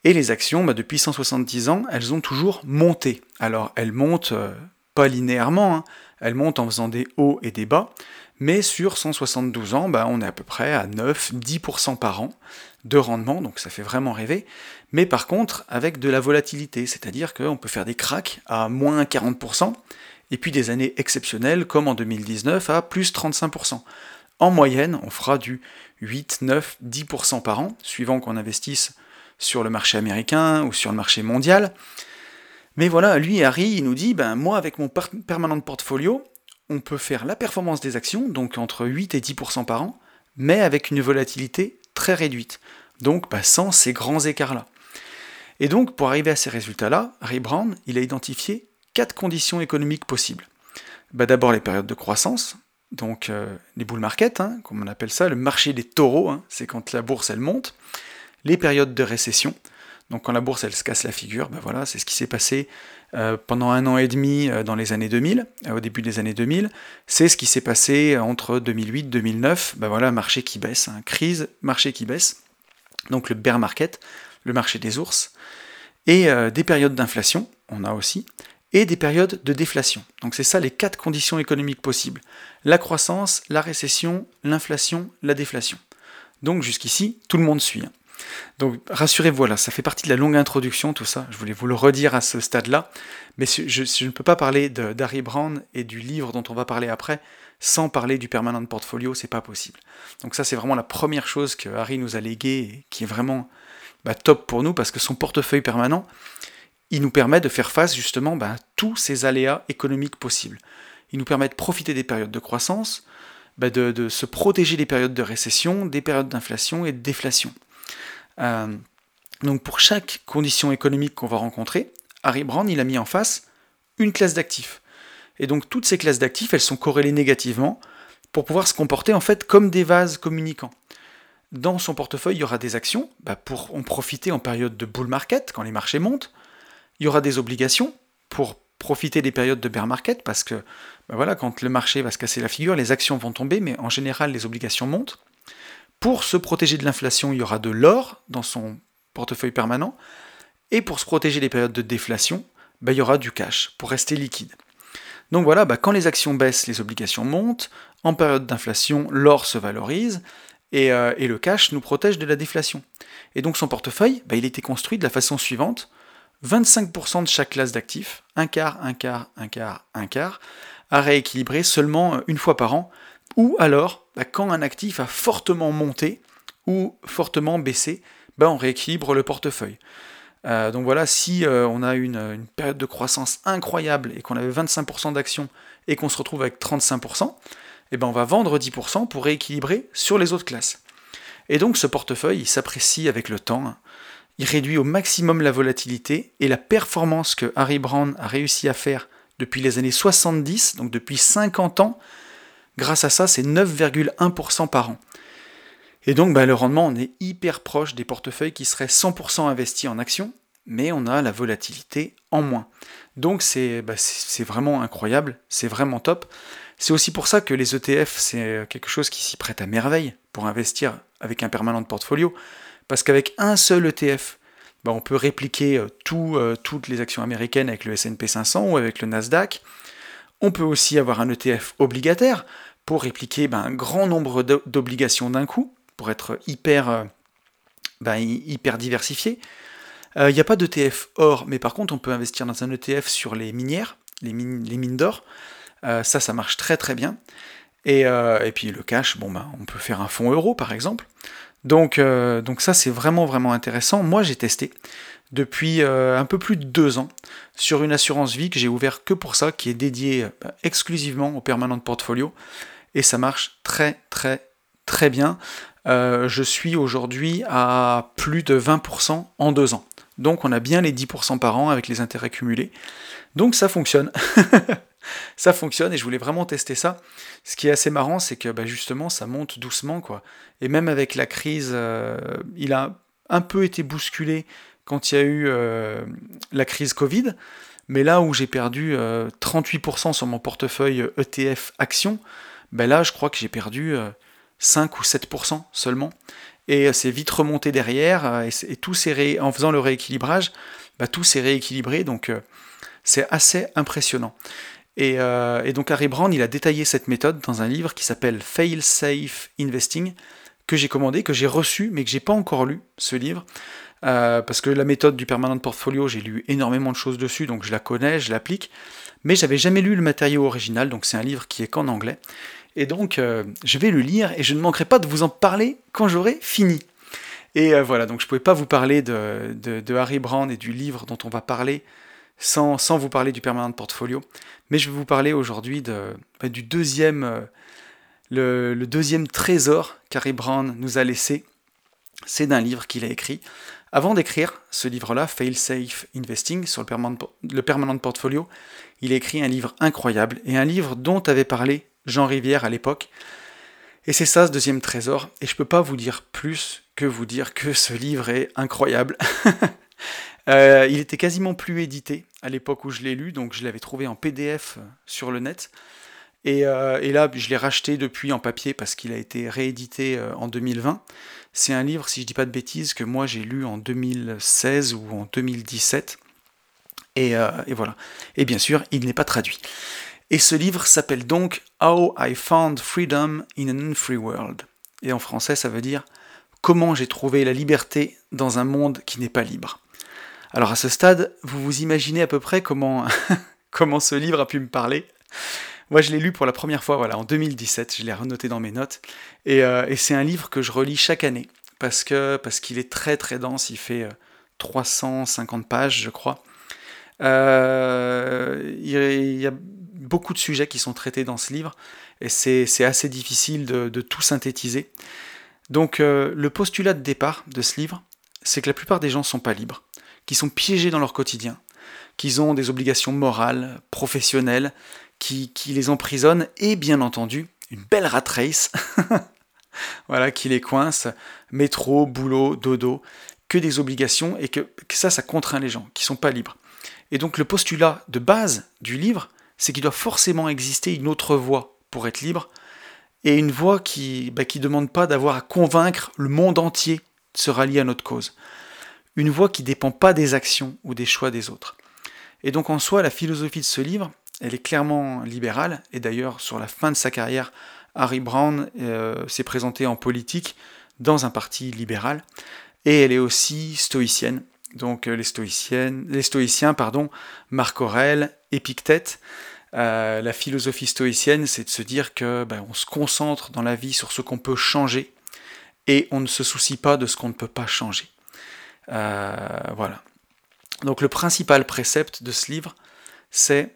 Et les actions, bah, depuis 170 ans, elles ont toujours monté. Alors elles montent euh, pas linéairement, hein. elles montent en faisant des hauts et des bas, mais sur 172 ans, bah, on est à peu près à 9-10% par an de rendement, donc ça fait vraiment rêver. Mais par contre, avec de la volatilité, c'est-à-dire qu'on peut faire des cracks à moins 40%, et puis des années exceptionnelles comme en 2019 à plus 35%. En moyenne, on fera du 8, 9, 10% par an, suivant qu'on investisse sur le marché américain ou sur le marché mondial. Mais voilà, lui, Harry, il nous dit, ben moi, avec mon permanent de portfolio, on peut faire la performance des actions, donc entre 8 et 10% par an, mais avec une volatilité très réduite, donc bah, sans ces grands écarts-là. Et donc, pour arriver à ces résultats-là, Ray Brown, il a identifié quatre conditions économiques possibles. Bah, d'abord les périodes de croissance, donc euh, les bull market, hein, comme on appelle ça, le marché des taureaux, hein, c'est quand la bourse elle monte, les périodes de récession, donc quand la bourse elle se casse la figure, ben voilà, c'est ce qui s'est passé euh, pendant un an et demi euh, dans les années 2000, euh, au début des années 2000. C'est ce qui s'est passé entre 2008 et 2009. Ben voilà, marché qui baisse, hein, crise, marché qui baisse. Donc le bear market, le marché des ours. Et des périodes d'inflation, on a aussi, et des périodes de déflation. Donc c'est ça les quatre conditions économiques possibles. La croissance, la récession, l'inflation, la déflation. Donc jusqu'ici, tout le monde suit. Hein. Donc rassurez-vous, voilà, ça fait partie de la longue introduction, tout ça. Je voulais vous le redire à ce stade-là. Mais je, ne peux pas parler d'Harry Brown et du livre dont on va parler après sans parler du permanent portfolio, c'est pas possible. Donc ça, c'est vraiment la première chose que Harry nous a légué et qui est vraiment bah, top pour nous parce que son portefeuille permanent, il nous permet de faire face justement bah, à tous ces aléas économiques possibles. Il nous permet de profiter des périodes de croissance, bah, de se protéger des périodes de récession, des périodes d'inflation et de déflation. Euh, donc pour chaque condition économique qu'on va rencontrer, Harry Brown il a mis en face une classe d'actifs. Et donc toutes ces classes d'actifs, elles sont corrélées négativement pour pouvoir se comporter en fait comme des vases communicants. Dans son portefeuille, il y aura des actions bah, pour en profiter en période de bull market, quand les marchés montent. Il y aura des obligations pour profiter des périodes de bear market, parce que bah, voilà, quand le marché va se casser la figure, les actions vont tomber, mais en général, les obligations montent. Pour se protéger de l'inflation, il y aura de l'or dans son portefeuille permanent. Et pour se protéger des périodes de déflation, bah, il y aura du cash pour rester liquide. Donc voilà, bah, quand les actions baissent, les obligations montent. En période d'inflation, l'or se valorise. Et, euh, le cash nous protège de la déflation. Et donc son portefeuille, bah, il était construit de la façon suivante. 25% de chaque classe d'actifs, un quart, un quart, un quart, un quart, à rééquilibrer seulement une fois par an ou alors, bah, quand un actif a fortement monté ou fortement baissé, ben on rééquilibre le portefeuille. Euh, donc voilà, si euh, on a une, période de croissance incroyable et qu'on avait 25% d'actions et qu'on se retrouve avec 35%, eh ben on va vendre 10% pour rééquilibrer sur les autres classes. Et donc ce portefeuille, il s'apprécie avec le temps, il réduit au maximum la volatilité et la performance que Harry Brown a réussi à faire depuis les années 70, donc depuis 50 ans, grâce à ça, c'est 9,1% par an. Et donc bah, le rendement, on est hyper proche des portefeuilles qui seraient 100% investis en actions, mais on a la volatilité en moins. Donc bah, c'est vraiment incroyable, c'est vraiment top. C'est aussi pour ça que les ETF, c'est quelque chose qui s'y prête à merveille pour investir avec un permanent de portfolio, parce qu'avec un seul ETF, bah, on peut répliquer euh, euh, toutes les actions américaines avec le SP 500 ou avec le Nasdaq. On peut aussi avoir un ETF obligataire pour répliquer un grand nombre d'obligations d'un coup pour être hyper, euh, ben, hyper diversifié. Il euh, n'y a pas d'ETF or, mais par contre on peut investir dans un ETF sur les minières, les mines, les mines d'or. Euh, ça, ça marche très très bien. Et, et, puis le cash, bon ben, on peut faire un fonds euro par exemple. Donc, donc ça c'est vraiment vraiment intéressant. Moi j'ai testé depuis un peu plus de deux ans sur une assurance vie que j'ai ouvert que pour ça, qui est dédiée exclusivement au permanent portfolio. Et ça marche très très très bien. Euh, je suis aujourd'hui à plus de 20% en deux ans. Donc on a bien les 10% par an avec les intérêts cumulés. Donc ça fonctionne. ça fonctionne et je voulais vraiment tester ça. Ce qui est assez marrant, c'est que bah, justement ça monte doucement. quoi. Et même avec la crise, euh, il a un peu été bousculé quand il y a eu euh, la crise Covid. Mais là où j'ai perdu 38% sur mon portefeuille ETF Action, ben là je crois que j'ai perdu 5 ou 7% seulement. Et euh, c'est vite remonté derrière, euh, et, tout s'est en faisant le rééquilibrage, bah, tout s'est rééquilibré, donc euh, c'est assez impressionnant. Et, donc Harry Brand, il a détaillé cette méthode dans un livre qui s'appelle Fail Safe Investing, que j'ai commandé, que j'ai reçu, mais que j'ai pas encore lu, ce livre. parce que la méthode du permanent portfolio, j'ai lu énormément de choses dessus, donc je la connais, je l'applique, mais j'avais jamais lu le matériau original, donc c'est un livre qui est qu'en anglais. Et donc, euh, je vais le lire et je ne manquerai pas de vous en parler quand j'aurai fini. Et euh, voilà, donc je ne pouvais pas vous parler de, Harry Brand et du livre dont on va parler sans, vous parler du permanent portfolio. Mais je vais vous parler aujourd'hui de, bah, du deuxième, euh, le, deuxième trésor qu'Harry Brand nous a laissé. C'est d'un livre qu'il a écrit. Avant d'écrire ce livre-là, Fail Safe Investing, sur le permanent, le permanent portfolio, il a écrit un livre incroyable et un livre dont avait parlé Jean Rivière à l'époque. Et c'est ça ce deuxième trésor, et je peux pas vous dire plus que vous dire que ce livre est incroyable. Euh, il était quasiment plus édité à l'époque où je l'ai lu, donc je l'avais trouvé en PDF sur le net. Et, euh, et là, je l'ai racheté depuis en papier parce qu'il a été réédité euh, en 2020. C'est un livre, si je dis pas de bêtises, que moi j'ai lu en 2016 ou en 2017. Et, et voilà. Et bien sûr, il n'est pas traduit. Et ce livre s'appelle donc How I Found Freedom in an Unfree World. Et en français, ça veut dire Comment j'ai trouvé la liberté dans un monde qui n'est pas libre. Alors à ce stade, vous vous imaginez à peu près comment, comment ce livre a pu me parler. Moi, je l'ai lu pour la première fois voilà, en 2017, je l'ai renoté dans mes notes. Et, euh, et c'est un livre que je relis chaque année parce parce qu'il est très très dense, il fait 350 euh, pages, je crois. Euh, il y a beaucoup de sujets qui sont traités dans ce livre, et c'est assez difficile de, tout synthétiser. Donc euh, le postulat de départ de ce livre, c'est que la plupart des gens ne sont pas libres, qui sont piégés dans leur quotidien, qu'ils ont des obligations morales, professionnelles, qui, les emprisonnent, et bien entendu, une belle rat race, voilà, qui les coince, métro, boulot, dodo, que des obligations, et que, que ça, ça contraint les gens, qui sont pas libres. Et donc le postulat de base du livre, c'est qu'il doit forcément exister une autre voie pour être libre, et une voie qui ne bah, demande pas d'avoir à convaincre le monde entier de se rallier à notre cause. Une voie qui ne dépend pas des actions ou des choix des autres. Et donc en soi, la philosophie de ce livre, elle est clairement libérale, et d'ailleurs sur la fin de sa carrière, Harry Brown euh, s'est présenté en politique dans un parti libéral, et elle est aussi stoïcienne. Donc euh, les, stoïciens, pardon, Marc Aurèle, Épictète, euh, la philosophie stoïcienne, c'est de se dire que ben, on se concentre dans la vie sur ce qu'on peut changer et on ne se soucie pas de ce qu'on ne peut pas changer. voilà. Donc le principal précepte de ce livre, c'est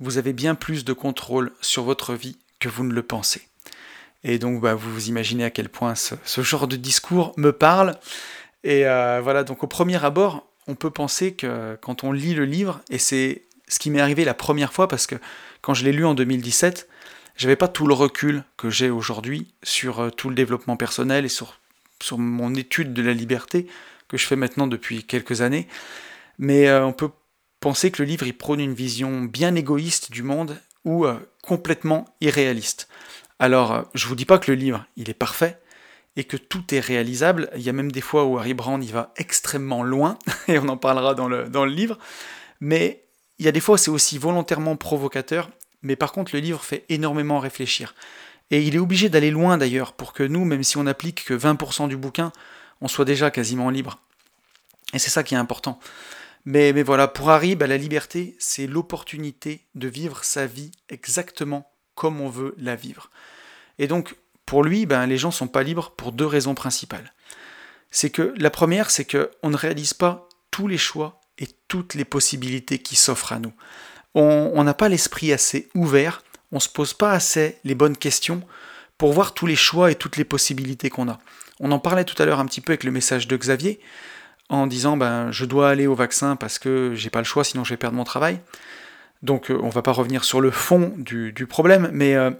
vous avez bien plus de contrôle sur votre vie que vous ne le pensez. Et donc bah, vous vous imaginez à quel point ce, genre de discours me parle. Et euh, voilà, donc au premier abord, on peut penser que quand on lit le livre, et c'est ce qui m'est arrivé la première fois, parce que quand je l'ai lu en 2017, j'avais pas tout le recul que j'ai aujourd'hui sur euh, tout le développement personnel et sur, sur mon étude de la liberté que je fais maintenant depuis quelques années. Mais euh, on peut penser que le livre il prône une vision bien égoïste du monde ou complètement irréaliste. Alors, euh, je vous dis pas que le livre il est parfait et que tout est réalisable. Il y a même des fois où Harry Brand y va extrêmement loin et on en parlera dans le, dans le livre. Mais il y a des fois où c'est aussi volontairement provocateur. Mais par contre, le livre fait énormément réfléchir. Et il est obligé d'aller loin d'ailleurs pour que nous, même si on n'applique que 20% du bouquin, on soit déjà quasiment libre. Et c'est ça qui est important. Mais, mais voilà, pour Harry, bah, la liberté, c'est l'opportunité de vivre sa vie exactement comme on veut la vivre. Et donc, pour lui, ben, les gens sont pas libres pour deux raisons principales. C'est que la première, c'est qu'on ne réalise pas tous les choix et toutes les possibilités qui s'offrent à nous. On n'a pas l'esprit assez ouvert, on ne se pose pas assez les bonnes questions pour voir tous les choix et toutes les possibilités qu'on a. On en parlait tout à l'heure un petit peu avec le message de Xavier en disant ben, je dois aller au vaccin parce que j'ai pas le choix, sinon je vais perdre mon travail. Donc euh, on va pas revenir sur le fond du, problème, mais euh,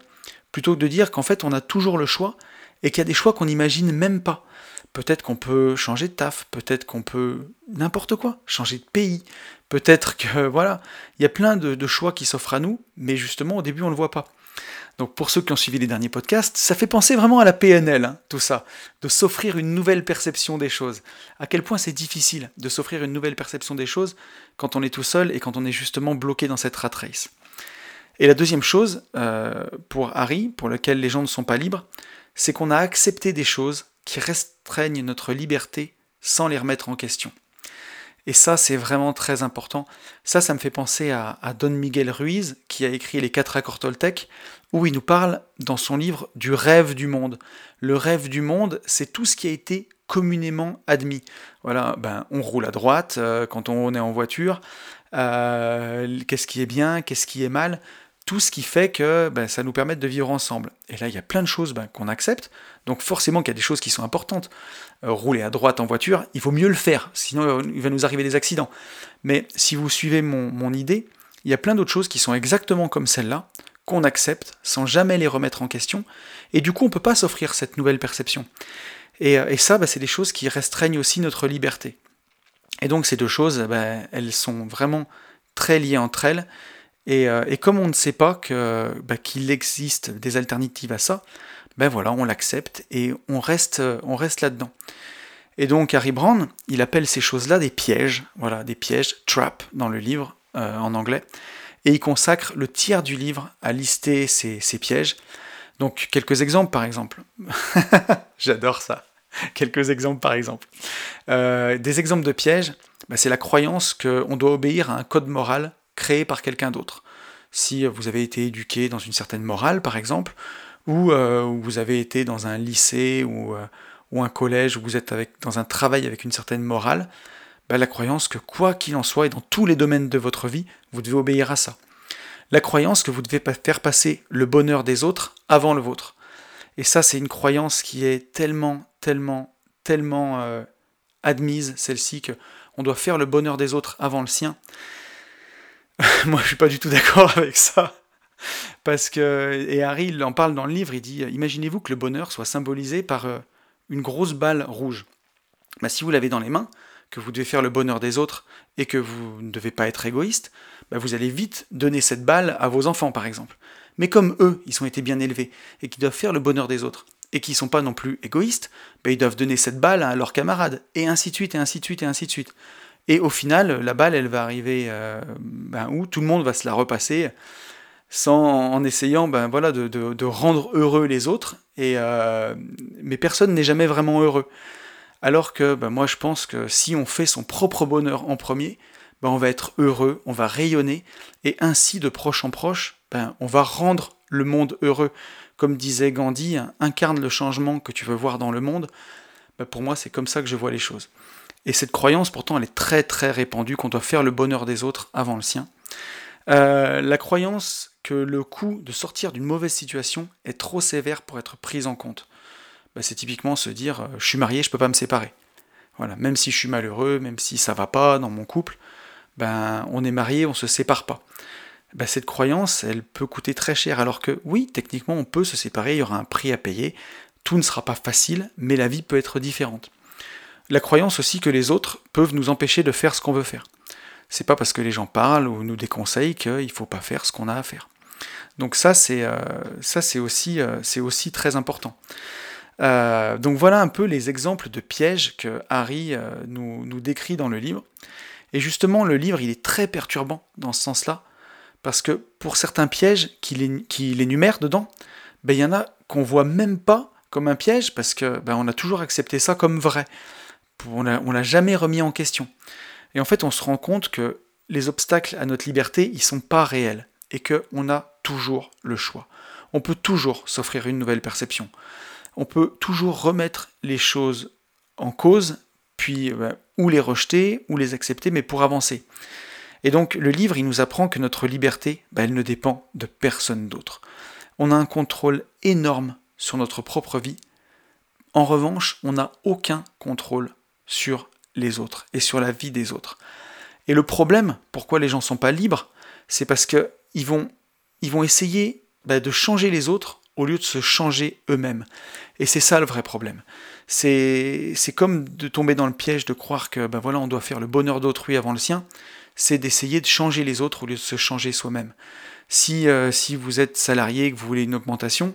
plutôt que de dire qu'en fait on a toujours le choix et qu'il y a des choix qu'on n'imagine même pas. Peut-être qu'on peut changer de taf, peut-être qu'on peut n'importe quoi, changer de pays, peut-être que voilà, il y a plein de, choix qui s'offrent à nous, mais justement au début on ne le voit pas. Donc pour ceux qui ont suivi les derniers podcasts, ça fait penser vraiment à la PNL, hein, tout ça, de s'offrir une nouvelle perception des choses. À quel point c'est difficile de s'offrir une nouvelle perception des choses quand on est tout seul et quand on est justement bloqué dans cette rat race. Et la deuxième chose, euh, pour Harry, pour lequel les gens ne sont pas libres, c'est qu'on a accepté des choses qui restreignent notre liberté sans les remettre en question. Et ça, c'est vraiment très important. Ça, ça me fait penser à, Don Miguel Ruiz, qui a écrit Les quatre accords Toltec, où il nous parle dans son livre du rêve du monde. Le rêve du monde, c'est tout ce qui a été communément admis. Voilà, ben, on roule à droite euh, quand on est en voiture. Euh, qu'est-ce qui est bien, qu'est-ce qui est mal tout ce qui fait que ben, ça nous permet de vivre ensemble. Et là, il y a plein de choses ben, qu'on accepte, donc forcément qu'il y a des choses qui sont importantes. Euh, rouler à droite en voiture, il faut mieux le faire, sinon il va nous arriver des accidents. Mais si vous suivez mon, idée, il y a plein d'autres choses qui sont exactement comme celle-là, qu'on accepte sans jamais les remettre en question, et du coup on ne peut pas s'offrir cette nouvelle perception. Et, euh, ça, ben, c'est des choses qui restreignent aussi notre liberté. Et donc ces deux choses, elles sont vraiment très liées entre elles, euh, et, comme on ne sait pas bah, qu'il existe des alternatives à ça, ben voilà, on l'accepte et on reste, on reste là-dedans. Et donc Harry Brand, il appelle ces choses-là des pièges, voilà, des pièges, trap dans le livre euh, en anglais, et il consacre le tiers du livre à lister ces, pièges. Donc quelques exemples par exemple. J'adore ça. Quelques exemples par exemple. Euh, des exemples de pièges, bah, c'est la croyance qu'on doit obéir à un code moral créé par quelqu'un d'autre. Si vous avez été éduqué dans une certaine morale, par exemple, ou euh, vous avez été dans un lycée ou, euh, ou, un collège, où vous êtes dans un travail avec une certaine morale, bah, la croyance que quoi qu'il en soit, et dans tous les domaines de votre vie, vous devez obéir à ça. La croyance que vous devez faire passer le bonheur des autres avant le vôtre. Et ça, c'est une croyance qui est tellement, tellement, tellement euh, admise, celle-ci, que on doit faire le bonheur des autres avant le sien. Moi, je suis pas du tout d'accord avec ça. Parce que, et Harry, en parle dans le livre, il dit Imaginez-vous que le bonheur soit symbolisé par euh, une grosse balle rouge. Bah, si vous l'avez dans les mains, que vous devez faire le bonheur des autres et que vous ne devez pas être égoïste, bah, vous allez vite donner cette balle à vos enfants, par exemple. Mais comme eux, ils ont été bien élevés et qu'ils doivent faire le bonheur des autres et qu'ils ne sont pas non plus égoïstes, bah, ils doivent donner cette balle à leurs camarades, et ainsi de suite, et ainsi de suite, et ainsi de suite. Et au final, la balle, elle va arriver euh, ben, où tout le monde va se la repasser sans, en essayant ben, voilà, de, rendre heureux les autres, et, euh, mais personne n'est jamais vraiment heureux. Alors que ben, moi je pense que si on fait son propre bonheur en premier, ben, on va être heureux, on va rayonner, et ainsi de proche en proche, ben, on va rendre le monde heureux. Comme disait Gandhi, incarne le changement que tu veux voir dans le monde. Ben, pour moi c'est comme ça que je vois les choses. Et cette croyance, pourtant, elle est très très répandue qu'on doit faire le bonheur des autres avant le sien. Euh, la croyance que le coût de sortir d'une mauvaise situation est trop sévère pour être pris en compte. Bah, c'est typiquement se dire euh, je suis marié, je peux pas me séparer. Voilà, même si je suis malheureux, même si ça va pas dans mon couple, ben on est marié, on se sépare pas. Ben, cette croyance, elle peut coûter très cher. Alors que oui, techniquement, on peut se séparer, il y aura un prix à payer. Tout ne sera pas facile, mais la vie peut être différente. La croyance aussi que les autres peuvent nous empêcher de faire ce qu'on veut faire. C'est pas parce que les gens parlent ou nous déconseillent qu'il ne faut pas faire ce qu'on a à faire. Donc ça, c'est euh, aussi, euh, aussi très important. Euh, donc voilà un peu les exemples de pièges que Harry nous, décrit dans le livre. Et justement, le livre, il est très perturbant dans ce sens-là, parce que pour certains pièges qu'il énumère dedans, ben, il y en a qu'on voit même pas comme un piège, parce que ben, on a toujours accepté ça comme vrai. On l'a jamais remis en question. Et en fait, on se rend compte que les obstacles à notre liberté, ils sont pas réels et qu'on a toujours le choix. On peut toujours s'offrir une nouvelle perception. On peut toujours remettre les choses en cause, puis euh, ou les rejeter, ou les accepter, mais pour avancer. Et donc le livre, il nous apprend que notre liberté, bah, elle ne dépend de personne d'autre. On a un contrôle énorme sur notre propre vie. En revanche, on n'a aucun contrôle sur les autres et sur la vie des autres. Et le problème, pourquoi les gens ne sont pas libres, c'est parce qu'ils vont, ils vont essayer bah, de changer les autres au lieu de se changer eux-mêmes. Et c'est ça le vrai problème. C'est comme de tomber dans le piège de croire que ben voilà, on doit faire le bonheur d'autrui avant le sien, c'est d'essayer de changer les autres au lieu de se changer soi-même. Si, euh, si vous êtes salarié et que vous voulez une augmentation,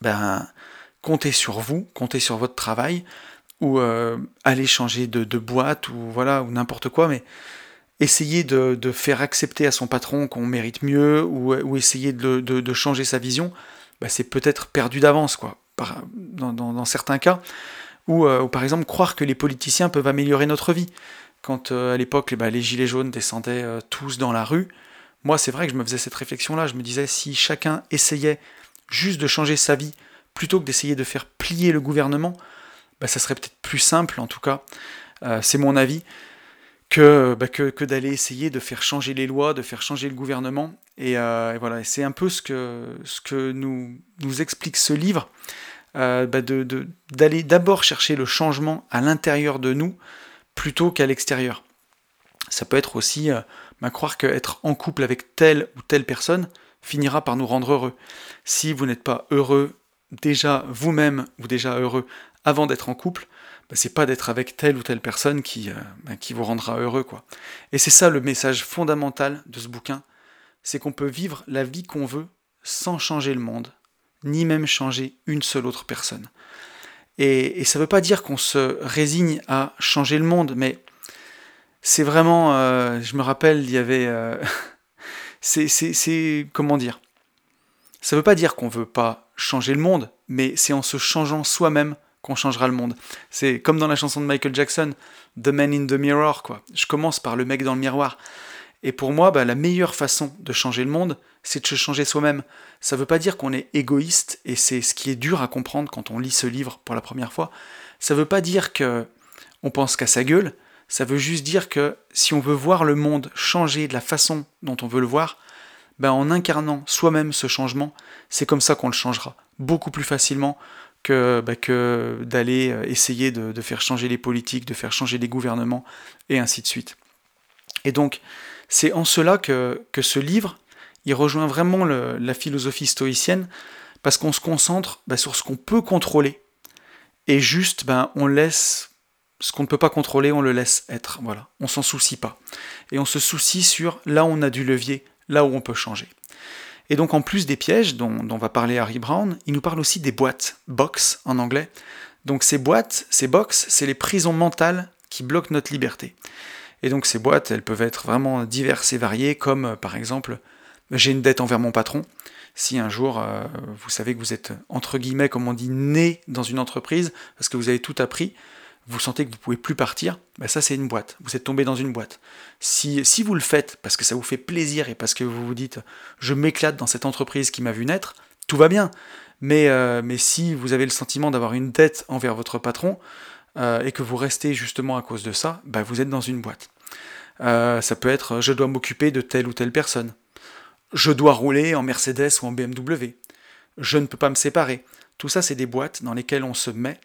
ben, comptez sur vous, comptez sur votre travail, ou euh, aller changer de, boîte ou voilà ou n'importe quoi, mais essayer de, faire accepter à son patron qu'on mérite mieux ou, essayer de, changer sa vision, bah, c'est peut-être perdu d'avance quoi. dans, certains cas, euh, ou par exemple croire que les politiciens peuvent améliorer notre vie. Quand euh, à l'époque bah, les gilets jaunes descendaient tous dans la rue, moi c'est vrai que je me faisais cette réflexion-là, je me disais si chacun essayait juste de changer sa vie plutôt que d'essayer de faire plier le gouvernement, bah, ça serait peut-être plus simple, en tout cas, euh, c'est mon avis, bah, que, d'aller essayer de faire changer les lois, de faire changer le gouvernement. Et, euh, voilà, c'est un peu ce que, nous, explique ce livre, euh, bah, d'aller d'abord chercher le changement à l'intérieur de nous plutôt qu'à l'extérieur. Ça peut être aussi croire qu'être en couple avec telle ou telle personne finira par nous rendre heureux. Si vous n'êtes pas heureux déjà vous-même ou déjà heureux avant d'être en couple, bah, c'est pas d'être avec telle ou telle personne qui, euh, bah, qui vous rendra heureux. quoi. Et c'est ça le message fondamental de ce bouquin, c'est qu'on peut vivre la vie qu'on veut sans changer le monde, ni même changer une seule autre personne. Et, ça ne veut pas dire qu'on se résigne à changer le monde, mais c'est vraiment, euh, je me rappelle, il y avait... Euh, c'est, comment dire? Ça ne veut pas dire qu'on ne veut pas changer le monde, mais c'est en se changeant soi-même qu'on changera le monde. C'est comme dans la chanson de Michael Jackson, The Man in the Mirror, quoi. Je commence par le mec dans le miroir. Et pour moi, bah, la meilleure façon de changer le monde, c'est de se changer soi-même. Ça ne veut pas dire qu'on est égoïste, et c'est ce qui est dur à comprendre quand on lit ce livre pour la première fois. Ça ne veut pas dire que on pense qu'à sa gueule. Ça veut juste dire que si on veut voir le monde changer de la façon dont on veut le voir, ben en incarnant soi-même ce changement, c'est comme ça qu'on le changera beaucoup plus facilement que, bah, que d'aller euh, essayer de, faire changer les politiques, de faire changer les gouvernements, et ainsi de suite. Et donc, c'est en cela que, que, ce livre, il rejoint vraiment la philosophie stoïcienne, parce qu'on se concentre bah, sur ce qu'on peut contrôler, et juste, ben, on laisse ce qu'on ne peut pas contrôler, on le laisse être. Voilà, on s'en soucie pas. Et on se soucie sur là où on a du levier, là où on peut changer. Et donc en plus des pièges dont, va parler Harry Brown, il nous parle aussi des boîtes, box en anglais. Donc ces boîtes, ces box, c'est les prisons mentales qui bloquent notre liberté. Et donc ces boîtes, elles peuvent être vraiment diverses et variées, comme euh, par exemple, j'ai une dette envers mon patron. Si un jour, euh, vous savez que vous êtes, entre guillemets, comme on dit, né dans une entreprise, parce que vous avez tout appris, vous sentez que vous ne pouvez plus partir, ben ça c'est une boîte, vous êtes tombé dans une boîte. Si, si vous le faites parce que ça vous fait plaisir et parce que vous vous dites je m'éclate dans cette entreprise qui m'a vu naître, tout va bien. Mais, euh, si vous avez le sentiment d'avoir une dette envers votre patron, euh, et que vous restez justement à cause de ça, bah, vous êtes dans une boîte. Euh, ça peut être je dois m'occuper de telle ou telle personne. Je dois rouler en Mercedes ou en BMW. Je ne peux pas me séparer. Tout ça, c'est des boîtes dans lesquelles on se met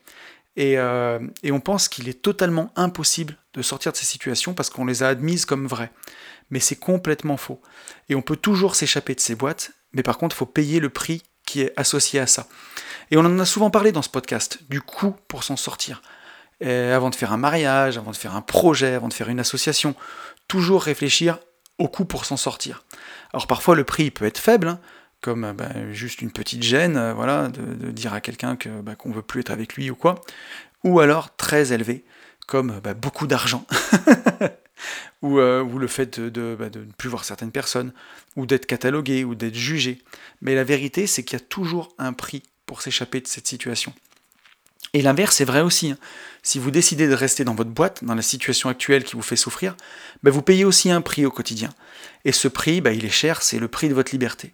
et, euh, et on pense qu'il est totalement impossible de sortir de ces situations parce qu'on les a admises comme vraies. Mais c'est complètement faux. Et on peut toujours s'échapper de ces boîtes, mais par contre, il faut payer le prix qui est associé à ça. Et on en a souvent parlé dans ce podcast, du coût pour s'en sortir. avant de faire un mariage, avant de faire un projet, avant de faire une association, toujours réfléchir au coût pour s'en sortir. Alors parfois le prix peut être faible, hein, comme euh, bah, juste une petite gêne, euh, voilà, de, dire à quelqu'un que bah, qu'on veut plus être avec lui ou quoi, ou alors très élevé, comme bah, beaucoup d'argent, ou, euh, ou, le fait de, de, ne plus voir certaines personnes, ou d'être catalogué, ou d'être jugé. Mais la vérité, c'est qu'il y a toujours un prix pour s'échapper de cette situation. Et l'inverse est vrai aussi. Hein. Si vous décidez de rester dans votre boîte, dans la situation actuelle qui vous fait souffrir, vous payez aussi un prix au quotidien. Et ce prix, il est cher, c'est le prix de votre liberté.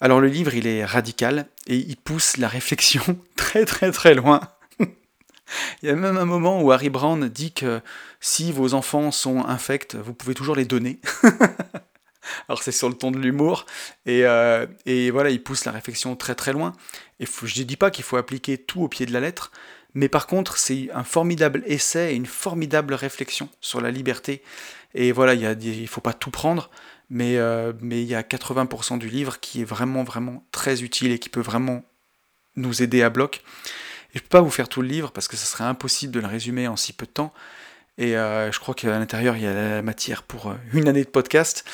Alors le livre, il est radical et il pousse la réflexion très très très loin. il y a même un moment où Harry Brown dit que si vos enfants sont infects, vous pouvez toujours les donner. Alors c'est sur le ton de l'humour et, euh, et, voilà, il pousse la réflexion très très loin. Et je ne dis pas qu'il faut appliquer tout au pied de la lettre, mais par contre c'est un formidable essai et une formidable réflexion sur la liberté. Et voilà, il ne faut pas tout prendre, mais, euh, mais il y a 80% du livre qui est vraiment, vraiment très utile et qui peut vraiment nous aider à bloc. Et je peux pas vous faire tout le livre parce que ce serait impossible de le résumer en si peu de temps. Et euh, je crois qu'à l'intérieur, il y a la matière pour euh, une année de podcast.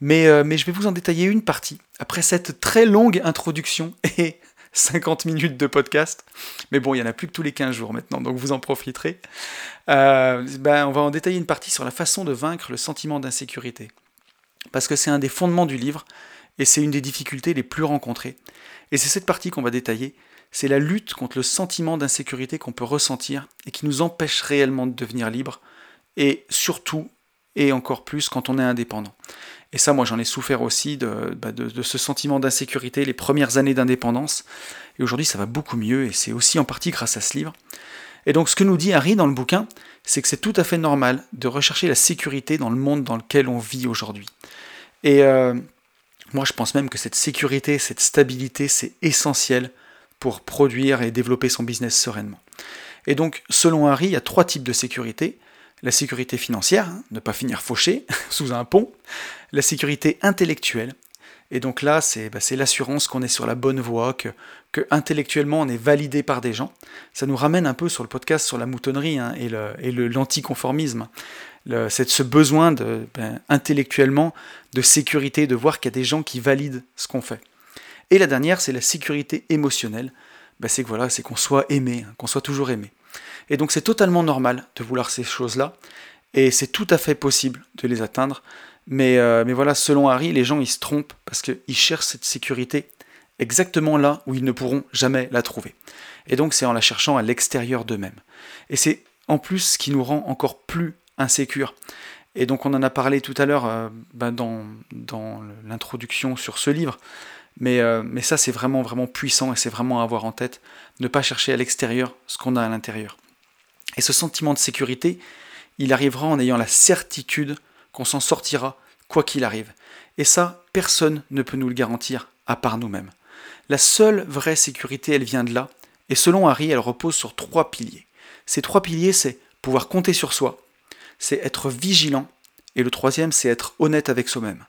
Mais, mais je vais vous en détailler une partie. Après cette très longue introduction et 50 minutes de podcast. Mais bon, il y en a plus que tous les 15 jours maintenant, donc vous en profiterez. ben, on va en détailler une partie sur la façon de vaincre le sentiment d'insécurité parce que c'est un des fondements du livre, et c'est une des difficultés les plus rencontrées. Et c'est cette partie qu'on va détailler, c'est la lutte contre le sentiment d'insécurité qu'on peut ressentir et qui nous empêche réellement de devenir libre, et surtout, et encore plus, quand on est indépendant. Et ça, moi, j'en ai souffert aussi de, bah, de ce sentiment d'insécurité les premières années d'indépendance. Et aujourd'hui, ça va beaucoup mieux, et c'est aussi en partie grâce à ce livre. Et donc, ce que nous dit Harry dans le bouquin, c'est que c'est tout à fait normal de rechercher la sécurité dans le monde dans lequel on vit aujourd'hui. Et euh, moi, je pense même que cette sécurité, cette stabilité, c'est essentiel pour produire et développer son business sereinement. Et donc, selon Harry, il y a trois types de sécurité. La sécurité financière, hein, ne pas finir fauché sous un pont. La sécurité intellectuelle. Et donc là, c'est bah, l'assurance qu'on est sur la bonne voie, que, intellectuellement on est validé par des gens. Ça nous ramène un peu sur le podcast sur la moutonnerie hein, et l'anticonformisme. Le, c'est ce besoin ben, intellectuellement de sécurité, de voir qu'il y a des gens qui valident ce qu'on fait. Et la dernière, c'est la sécurité émotionnelle. Ben, c'est voilà, c'est qu'on soit aimé, hein, qu'on soit toujours aimé. Et donc c'est totalement normal de vouloir ces choses-là, et c'est tout à fait possible de les atteindre. Mais, euh, mais voilà, selon Harry, les gens ils se trompent parce qu'ils cherchent cette sécurité exactement là où ils ne pourront jamais la trouver. Et donc c'est en la cherchant à l'extérieur d'eux-mêmes. Et c'est en plus ce qui nous rend encore plus insécure. Et donc on en a parlé tout à l'heure euh, ben, dans, dans l'introduction sur ce livre. Mais, euh, mais ça c'est vraiment vraiment puissant et c'est vraiment à avoir en tête. Ne pas chercher à l'extérieur ce qu'on a à l'intérieur. Et ce sentiment de sécurité, il arrivera en ayant la certitude qu'on s'en sortira quoi qu'il arrive. Et ça, personne ne peut nous le garantir à part nous-mêmes. La seule vraie sécurité, elle vient de là, et selon Harry, elle repose sur trois piliers. Ces trois piliers, c'est pouvoir compter sur soi, c'est être vigilant, et le troisième, c'est être honnête avec soi-même.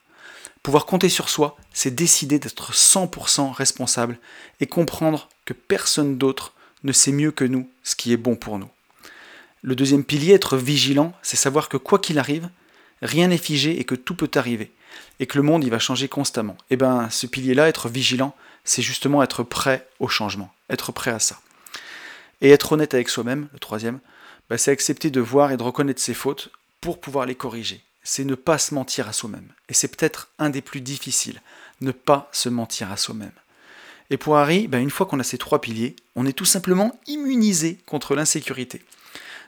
Pouvoir compter sur soi, c'est décider d'être 100% responsable et comprendre que personne d'autre ne sait mieux que nous ce qui est bon pour nous. Le deuxième pilier, être vigilant, c'est savoir que quoi qu'il arrive, rien n'est figé et que tout peut arriver, et que le monde il va changer constamment. Et eh bien ce pilier-là, être vigilant, c'est justement être prêt au changement, être prêt à ça. Et être honnête avec soi-même, le troisième, bah, c'est accepter de voir et de reconnaître ses fautes pour pouvoir les corriger. C'est ne pas se mentir à soi-même. Et c'est peut-être un des plus difficiles, ne pas se mentir à soi-même. Et pour Harry, bah, une fois qu'on a ces trois piliers, on est tout simplement immunisé contre l'insécurité.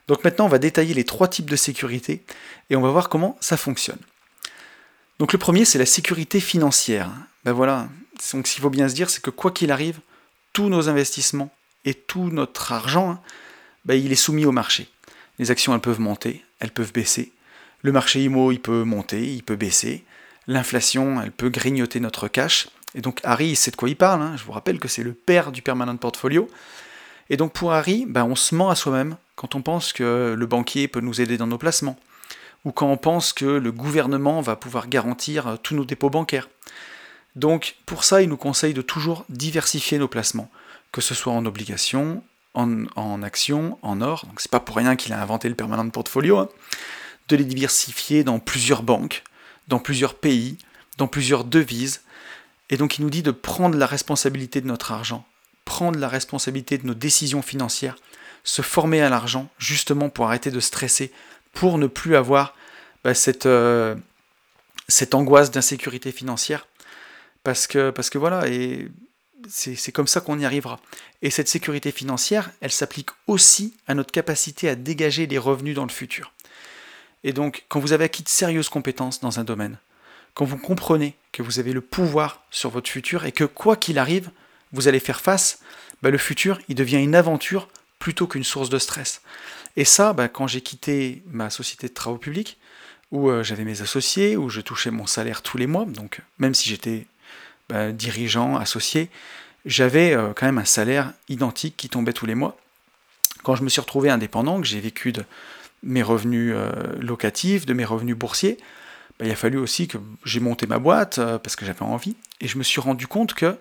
Donc maintenant, on va détailler les trois types de sécurité et on va voir comment ça fonctionne. Donc le premier, c'est la sécurité financière. Ben voilà, donc ce qu'il faut bien se dire, c'est que quoi qu'il arrive, tous nos investissements et tout notre argent, hein, bah, il est soumis au marché. Les actions, elles peuvent monter, elles peuvent baisser. Le marché IMO, il peut monter, il peut baisser. L'inflation, elle peut grignoter notre cash. Et donc Harry, il sait de quoi il parle. Hein. Je vous rappelle que c'est le père du permanent portfolio. Et donc pour Harry, ben, on se ment à soi-même quand on pense que le banquier peut nous aider dans nos placements, ou quand on pense que le gouvernement va pouvoir garantir euh, tous nos dépôts bancaires. Donc pour ça, il nous conseille de toujours diversifier nos placements, que ce soit en obligations, en, actions, en or. Donc c'est pas pour rien qu'il a inventé le permanent portfolio. Hein. De les diversifier dans plusieurs banques, dans plusieurs pays, dans plusieurs devises. Et donc il nous dit de prendre la responsabilité de notre argent, prendre la responsabilité de nos décisions financières, se former à l'argent, justement pour arrêter de stresser, pour ne plus avoir bah, cette, euh, cette angoisse d'insécurité financière. Parce que, parce que voilà, et c'est comme ça qu'on y arrivera. Et cette sécurité financière, elle s'applique aussi à notre capacité à dégager des revenus dans le futur. Et donc, quand vous avez acquis de sérieuses compétences dans un domaine, quand vous comprenez que vous avez le pouvoir sur votre futur et que quoi qu'il arrive, vous allez faire face, bah, le futur, il devient une aventure plutôt qu'une source de stress. Et ça, bah, quand j'ai quitté ma société de travaux publics, où euh, j'avais mes associés, où je touchais mon salaire tous les mois, donc même si j'étais bah, dirigeant, associé, j'avais euh, quand même un salaire identique qui tombait tous les mois. Quand je me suis retrouvé indépendant, que j'ai vécu de mes revenus euh, locatifs, de mes revenus boursiers, il a fallu aussi que j'ai monté ma boîte parce que j'avais envie, et je me suis rendu compte que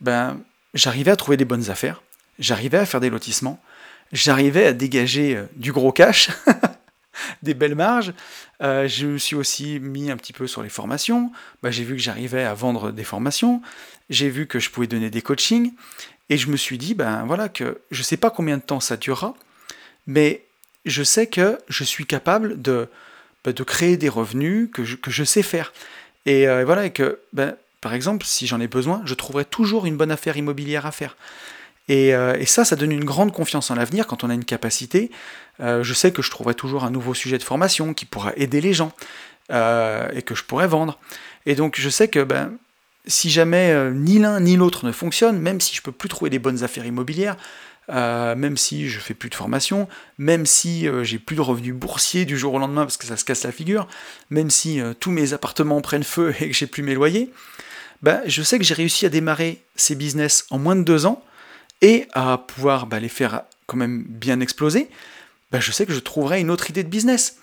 ben, j'arrivais à trouver des bonnes affaires, j'arrivais à faire des lotissements, j'arrivais à dégager euh, du gros cash, des belles marges. Euh, je me suis aussi mis un petit peu sur les formations. Ben, j'ai vu que j'arrivais à vendre des formations. J'ai vu que je pouvais donner des coachings. Et je me suis dit, ben voilà, que je ne sais pas combien de temps ça durera, mais je sais que je suis capable de, ben, de créer des revenus que je, que je sais faire. Et euh, voilà, et que ben, par exemple, si j'en ai besoin, je trouverai toujours une bonne affaire immobilière à faire. Euh, et, ça, ça donne une grande confiance en l'avenir quand on a une capacité. Euh, je sais que je trouverai toujours un nouveau sujet de formation qui pourra aider les gens euh, et que je pourrais vendre. Et donc je sais que ben, si jamais ni l'un ni l'autre ne fonctionne, même si je peux plus trouver des bonnes affaires immobilières, même si je fais plus de formation, même si j'ai plus de revenus boursiers du jour au lendemain parce que ça se casse la figure, même si tous mes appartements prennent feu et que j'ai plus mes loyers, bah, je sais que j'ai réussi à démarrer ces business en moins de deux ans et à pouvoir bah, les faire quand même bien exploser, bah, je sais que je trouverai une autre idée de business.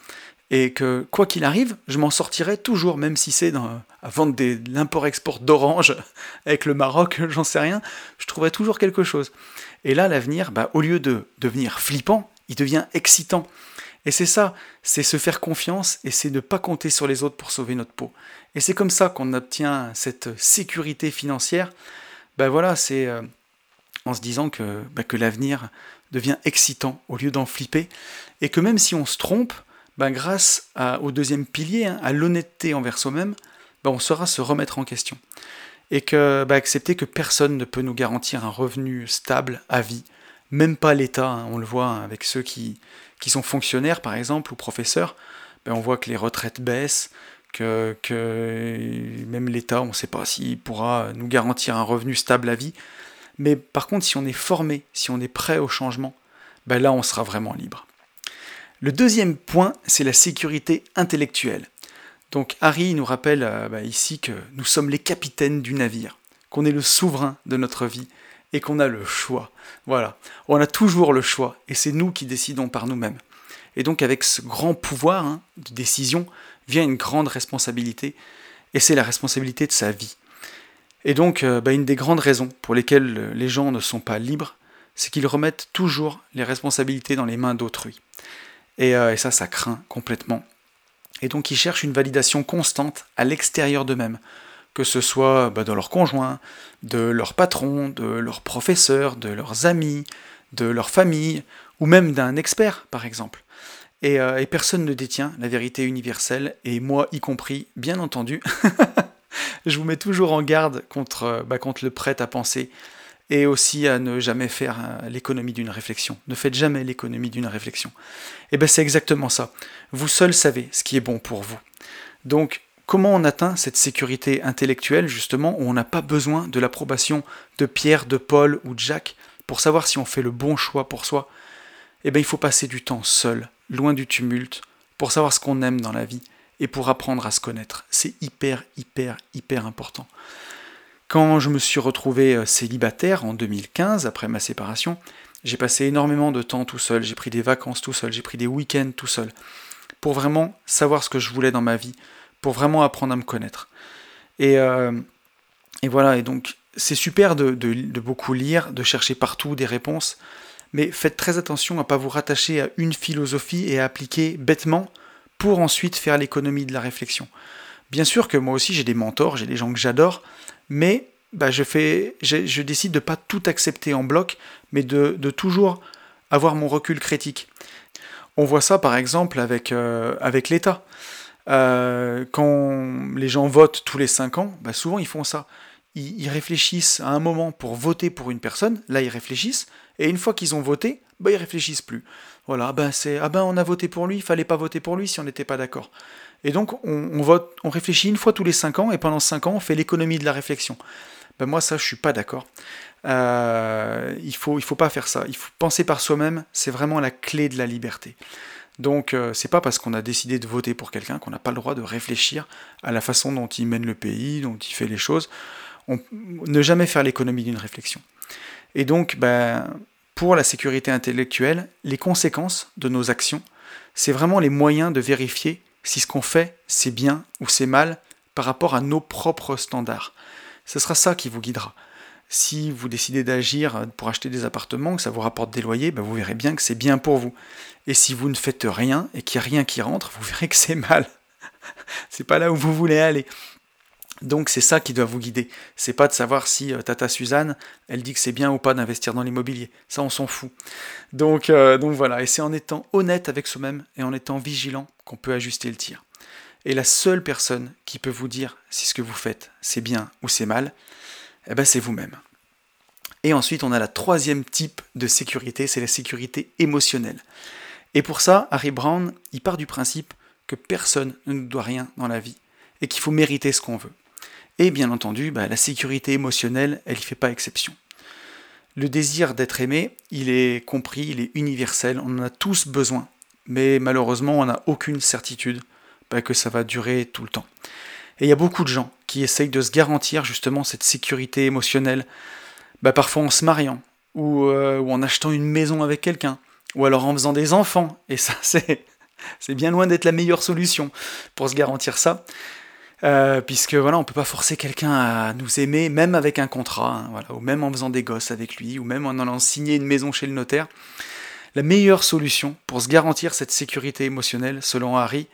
Et que quoi qu'il arrive, je m'en sortirai toujours, même si c'est à vendre l'import-export d'orange avec le Maroc, j'en sais rien, je trouverai toujours quelque chose. Et là, l'avenir, bah, au lieu de devenir flippant, il devient excitant. Et c'est ça, c'est se faire confiance et c'est ne pas compter sur les autres pour sauver notre peau. Et c'est comme ça qu'on obtient cette sécurité financière. Ben voilà, c'est euh, en se disant que, ben que l'avenir devient excitant au lieu d'en flipper. Et que même si on se trompe, grâce au deuxième pilier, hein, à l'honnêteté envers soi-même, on saura se remettre en question. Et que ben accepter que personne ne peut nous garantir un revenu stable à vie, même pas l'État, hein, on le voit avec ceux qui, qui sont fonctionnaires par exemple ou professeurs, ben on voit que les retraites baissent, que, même l'État, on ne sait pas s'il pourra nous garantir un revenu stable à vie. Mais par contre, si on est formé, si on est prêt au changement, ben là, on sera vraiment libre. Le deuxième point, c'est la sécurité intellectuelle. Donc Harry nous rappelle euh, ben ici que nous sommes les capitaines du navire, qu'on est le souverain de notre vie et qu'on a le choix. Voilà, on a toujours le choix et c'est nous qui décidons par nous-mêmes. Et donc avec ce grand pouvoir hein, de décision vient une grande responsabilité et c'est la responsabilité de sa vie. Et donc euh, bah, une des grandes raisons pour lesquelles les gens ne sont pas libres, c'est qu'ils remettent toujours les responsabilités dans les mains d'autrui. Et, euh, et ça, ça craint complètement. Et donc ils cherchent une validation constante à l'extérieur d'eux-mêmes que ce soit bah, de leur conjoint, de leur patron, de leur professeur, de leurs amis, de leur famille, ou même d'un expert, par exemple. Et, euh, personne ne détient la vérité universelle, et moi y compris, bien entendu. Je vous mets toujours en garde contre, bah, le prêt à penser, et aussi à ne jamais faire euh, l'économie d'une réflexion. Ne faites jamais l'économie d'une réflexion. Et bien c'est exactement ça. Vous seul savez ce qui est bon pour vous. Donc Comment on atteint cette sécurité intellectuelle, justement, où on n'a pas besoin de l'approbation de Pierre, de Paul ou de Jacques pour savoir si on fait le bon choix pour soi? Eh bien il faut passer du temps seul, loin du tumulte, pour savoir ce qu'on aime dans la vie et pour apprendre à se connaître. C'est hyper, hyper, hyper important. Quand je me suis retrouvé euh, célibataire en 2015, après ma séparation, j'ai passé énormément de temps tout seul, j'ai pris des vacances tout seul, j'ai pris des week-ends tout seul, pour vraiment savoir ce que je voulais dans ma vie, pour vraiment apprendre à me connaître. Et, euh, voilà, et donc c'est super de, beaucoup lire, de chercher partout des réponses, mais faites très attention à ne pas vous rattacher à une philosophie et à appliquer bêtement pour ensuite faire l'économie de la réflexion. Bien sûr que moi aussi j'ai des mentors, j'ai des gens que j'adore, mais bah, je, décide de pas tout accepter en bloc, mais de, toujours avoir mon recul critique. On voit ça par exemple avec, euh, l'État. Euh, quand les gens votent tous les 5 ans, bah, souvent ils font ça ils, réfléchissent à un moment pour voter pour une personne, là ils réfléchissent, et une fois qu'ils ont voté, bah ils réfléchissent plus. Voilà, ben c'est ah ben on a voté pour lui, il fallait pas voter pour lui si on n'était pas d'accord. Et donc on, vote, on réfléchit une fois tous les cinq ans, et pendant cinq ans on fait l'économie de la réflexion. Ben moi ça je suis pas d'accord. Euh, il faut faut pas faire ça. Il faut penser par soi-même, c'est vraiment la clé de la liberté. Donc euh, c'est pas parce qu'on a décidé de voter pour quelqu'un qu'on n'a pas le droit de réfléchir à la façon dont il mène le pays, dont il fait les choses ne jamais faire l'économie d'une réflexion. Et donc, ben, pour la sécurité intellectuelle, les conséquences de nos actions, c'est vraiment les moyens de vérifier si ce qu'on fait, c'est bien ou c'est mal par rapport à nos propres standards. Ce sera ça qui vous guidera. Si vous décidez d'agir pour acheter des appartements, que ça vous rapporte des loyers, ben vous verrez bien que c'est bien pour vous. Et si vous ne faites rien et qu'il n'y a rien qui rentre, vous verrez que c'est mal. c'est pas là où vous voulez aller. Donc c'est ça qui doit vous guider. C'est pas de savoir si euh, Tata Suzanne, elle dit que c'est bien ou pas d'investir dans l'immobilier. Ça, on s'en fout. Donc, euh, donc voilà. Et c'est en étant honnête avec soi-même et en étant vigilant qu'on peut ajuster le tir. Et la seule personne qui peut vous dire si ce que vous faites c'est bien ou c'est mal, eh ben c'est vous-même. Et ensuite, on a la troisième type de sécurité, c'est la sécurité émotionnelle. Et pour ça, Harry Brown, il part du principe que personne ne nous doit rien dans la vie et qu'il faut mériter ce qu'on veut. Et bien entendu, bah, la sécurité émotionnelle, elle n'y fait pas exception. Le désir d'être aimé, il est compris, il est universel, on en a tous besoin. Mais malheureusement, on n'a aucune certitude bah, que ça va durer tout le temps. Et il y a beaucoup de gens qui essayent de se garantir justement cette sécurité émotionnelle, bah, parfois en se mariant, ou, euh, ou en achetant une maison avec quelqu'un, ou alors en faisant des enfants. Et ça, c'est bien loin d'être la meilleure solution pour se garantir ça. Euh, puisque voilà, on peut pas forcer quelqu'un à nous aimer, même avec un contrat, hein, voilà, ou même en faisant des gosses avec lui, ou même en allant signer une maison chez le notaire. La meilleure solution pour se garantir cette sécurité émotionnelle, selon Harry,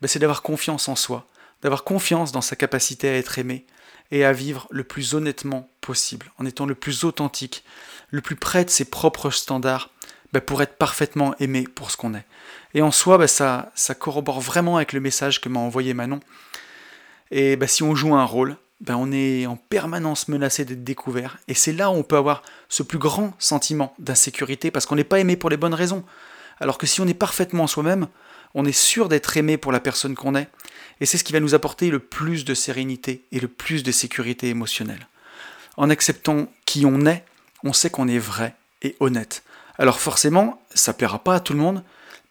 ben, c'est d'avoir confiance en soi, d'avoir confiance dans sa capacité à être aimé et à vivre le plus honnêtement possible, en étant le plus authentique, le plus près de ses propres standards, ben, pour être parfaitement aimé pour ce qu'on est. Et en soi, ben, ça, ça corrobore vraiment avec le message que m'a envoyé Manon, et bah, si on joue un rôle, bah, on est en permanence menacé d'être découvert. Et c'est là où on peut avoir ce plus grand sentiment d'insécurité, parce qu'on n'est pas aimé pour les bonnes raisons. Alors que si on est parfaitement soi-même, on est sûr d'être aimé pour la personne qu'on est. Et c'est ce qui va nous apporter le plus de sérénité et le plus de sécurité émotionnelle. En acceptant qui on est, on sait qu'on est vrai et honnête. Alors forcément, ça plaira pas à tout le monde,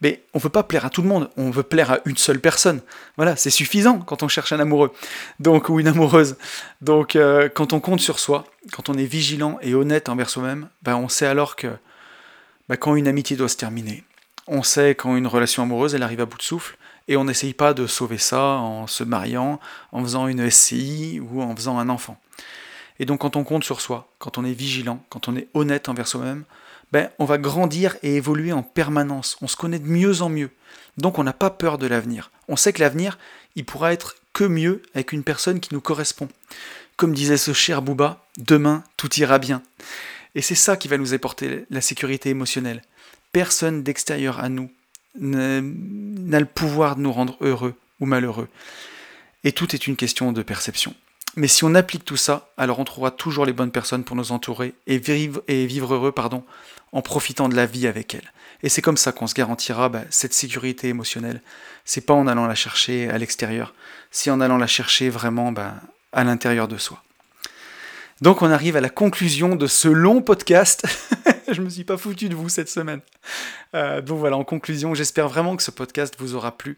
mais on ne veut pas plaire à tout le monde, on veut plaire à une seule personne. Voilà, c'est suffisant quand on cherche un amoureux, donc ou une amoureuse. Donc euh, quand on compte sur soi, quand on est vigilant et honnête envers soi-même, ben, on sait alors que ben, quand une amitié doit se terminer, on sait quand une relation amoureuse elle arrive à bout de souffle, et on n'essaye pas de sauver ça en se mariant, en faisant une SCI ou en faisant un enfant. Et donc quand on compte sur soi, quand on est vigilant, quand on est honnête envers soi-même, ben, on va grandir et évoluer en permanence. On se connaît de mieux en mieux. Donc on n'a pas peur de l'avenir. On sait que l'avenir, il pourra être que mieux avec une personne qui nous correspond. Comme disait ce cher Bouba, demain tout ira bien. Et c'est ça qui va nous apporter la sécurité émotionnelle. Personne d'extérieur à nous n'a le pouvoir de nous rendre heureux ou malheureux. Et tout est une question de perception. Mais si on applique tout ça, alors on trouvera toujours les bonnes personnes pour nous entourer et vivre, heureux pardon, en profitant de la vie avec elles. Et c'est comme ça qu'on se garantira bah, cette sécurité émotionnelle. C'est pas en allant la chercher à l'extérieur, c'est en allant la chercher vraiment bah, à l'intérieur de soi. Donc on arrive à la conclusion de ce long podcast. je me suis pas foutu de vous cette semaine. Euh, donc voilà, en conclusion, j'espère vraiment que ce podcast vous aura plu.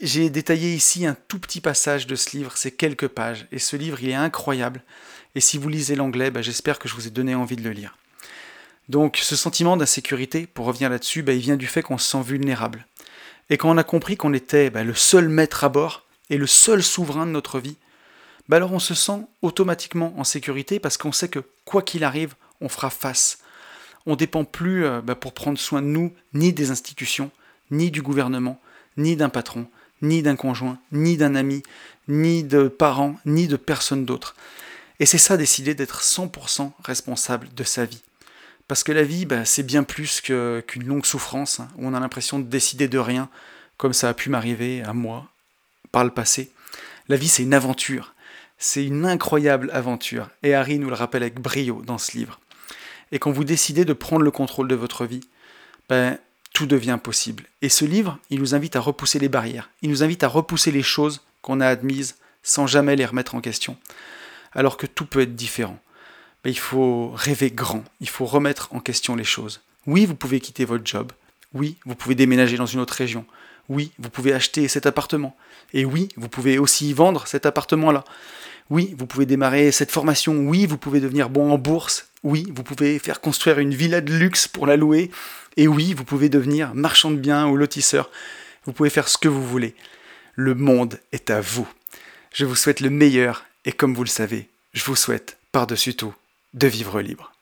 J'ai détaillé ici un tout petit passage de ce livre, c'est quelques pages, et ce livre il est incroyable. Et si vous lisez l'anglais, bah, j'espère que je vous ai donné envie de le lire. Donc ce sentiment d'insécurité, pour revenir là-dessus, bah, il vient du fait qu'on se sent vulnérable. Et quand on a compris qu'on était bah, le seul maître à bord et le seul souverain de notre vie, alors on se sent automatiquement en sécurité parce qu'on sait que quoi qu'il arrive, on fera face. On ne dépend plus euh, pour prendre soin de nous ni des institutions, ni du gouvernement, ni d'un patron, ni d'un conjoint, ni d'un ami, ni de parents, ni de personne d'autre. Et c'est ça décider d'être 100% responsable de sa vie. Parce que la vie, bah, c'est bien plus qu'une longue souffrance, hein, où on a l'impression de décider de rien, comme ça a pu m'arriver à moi par le passé. La vie, c'est une aventure. C'est une incroyable aventure. Et Harry nous le rappelle avec brio dans ce livre. Et quand vous décidez de prendre le contrôle de votre vie, ben, tout devient possible. Et ce livre, il nous invite à repousser les barrières. Il nous invite à repousser les choses qu'on a admises sans jamais les remettre en question. Alors que tout peut être différent. Ben, il faut rêver grand. Il faut remettre en question les choses. Oui, vous pouvez quitter votre job. Oui, vous pouvez déménager dans une autre région. Oui, vous pouvez acheter cet appartement. Et oui, vous pouvez aussi vendre cet appartement-là. Oui, vous pouvez démarrer cette formation. Oui, vous pouvez devenir bon en bourse. Oui, vous pouvez faire construire une villa de luxe pour la louer. Et oui, vous pouvez devenir marchand de biens ou lotisseur. Vous pouvez faire ce que vous voulez. Le monde est à vous. Je vous souhaite le meilleur et comme vous le savez, je vous souhaite, par-dessus tout, de vivre libre.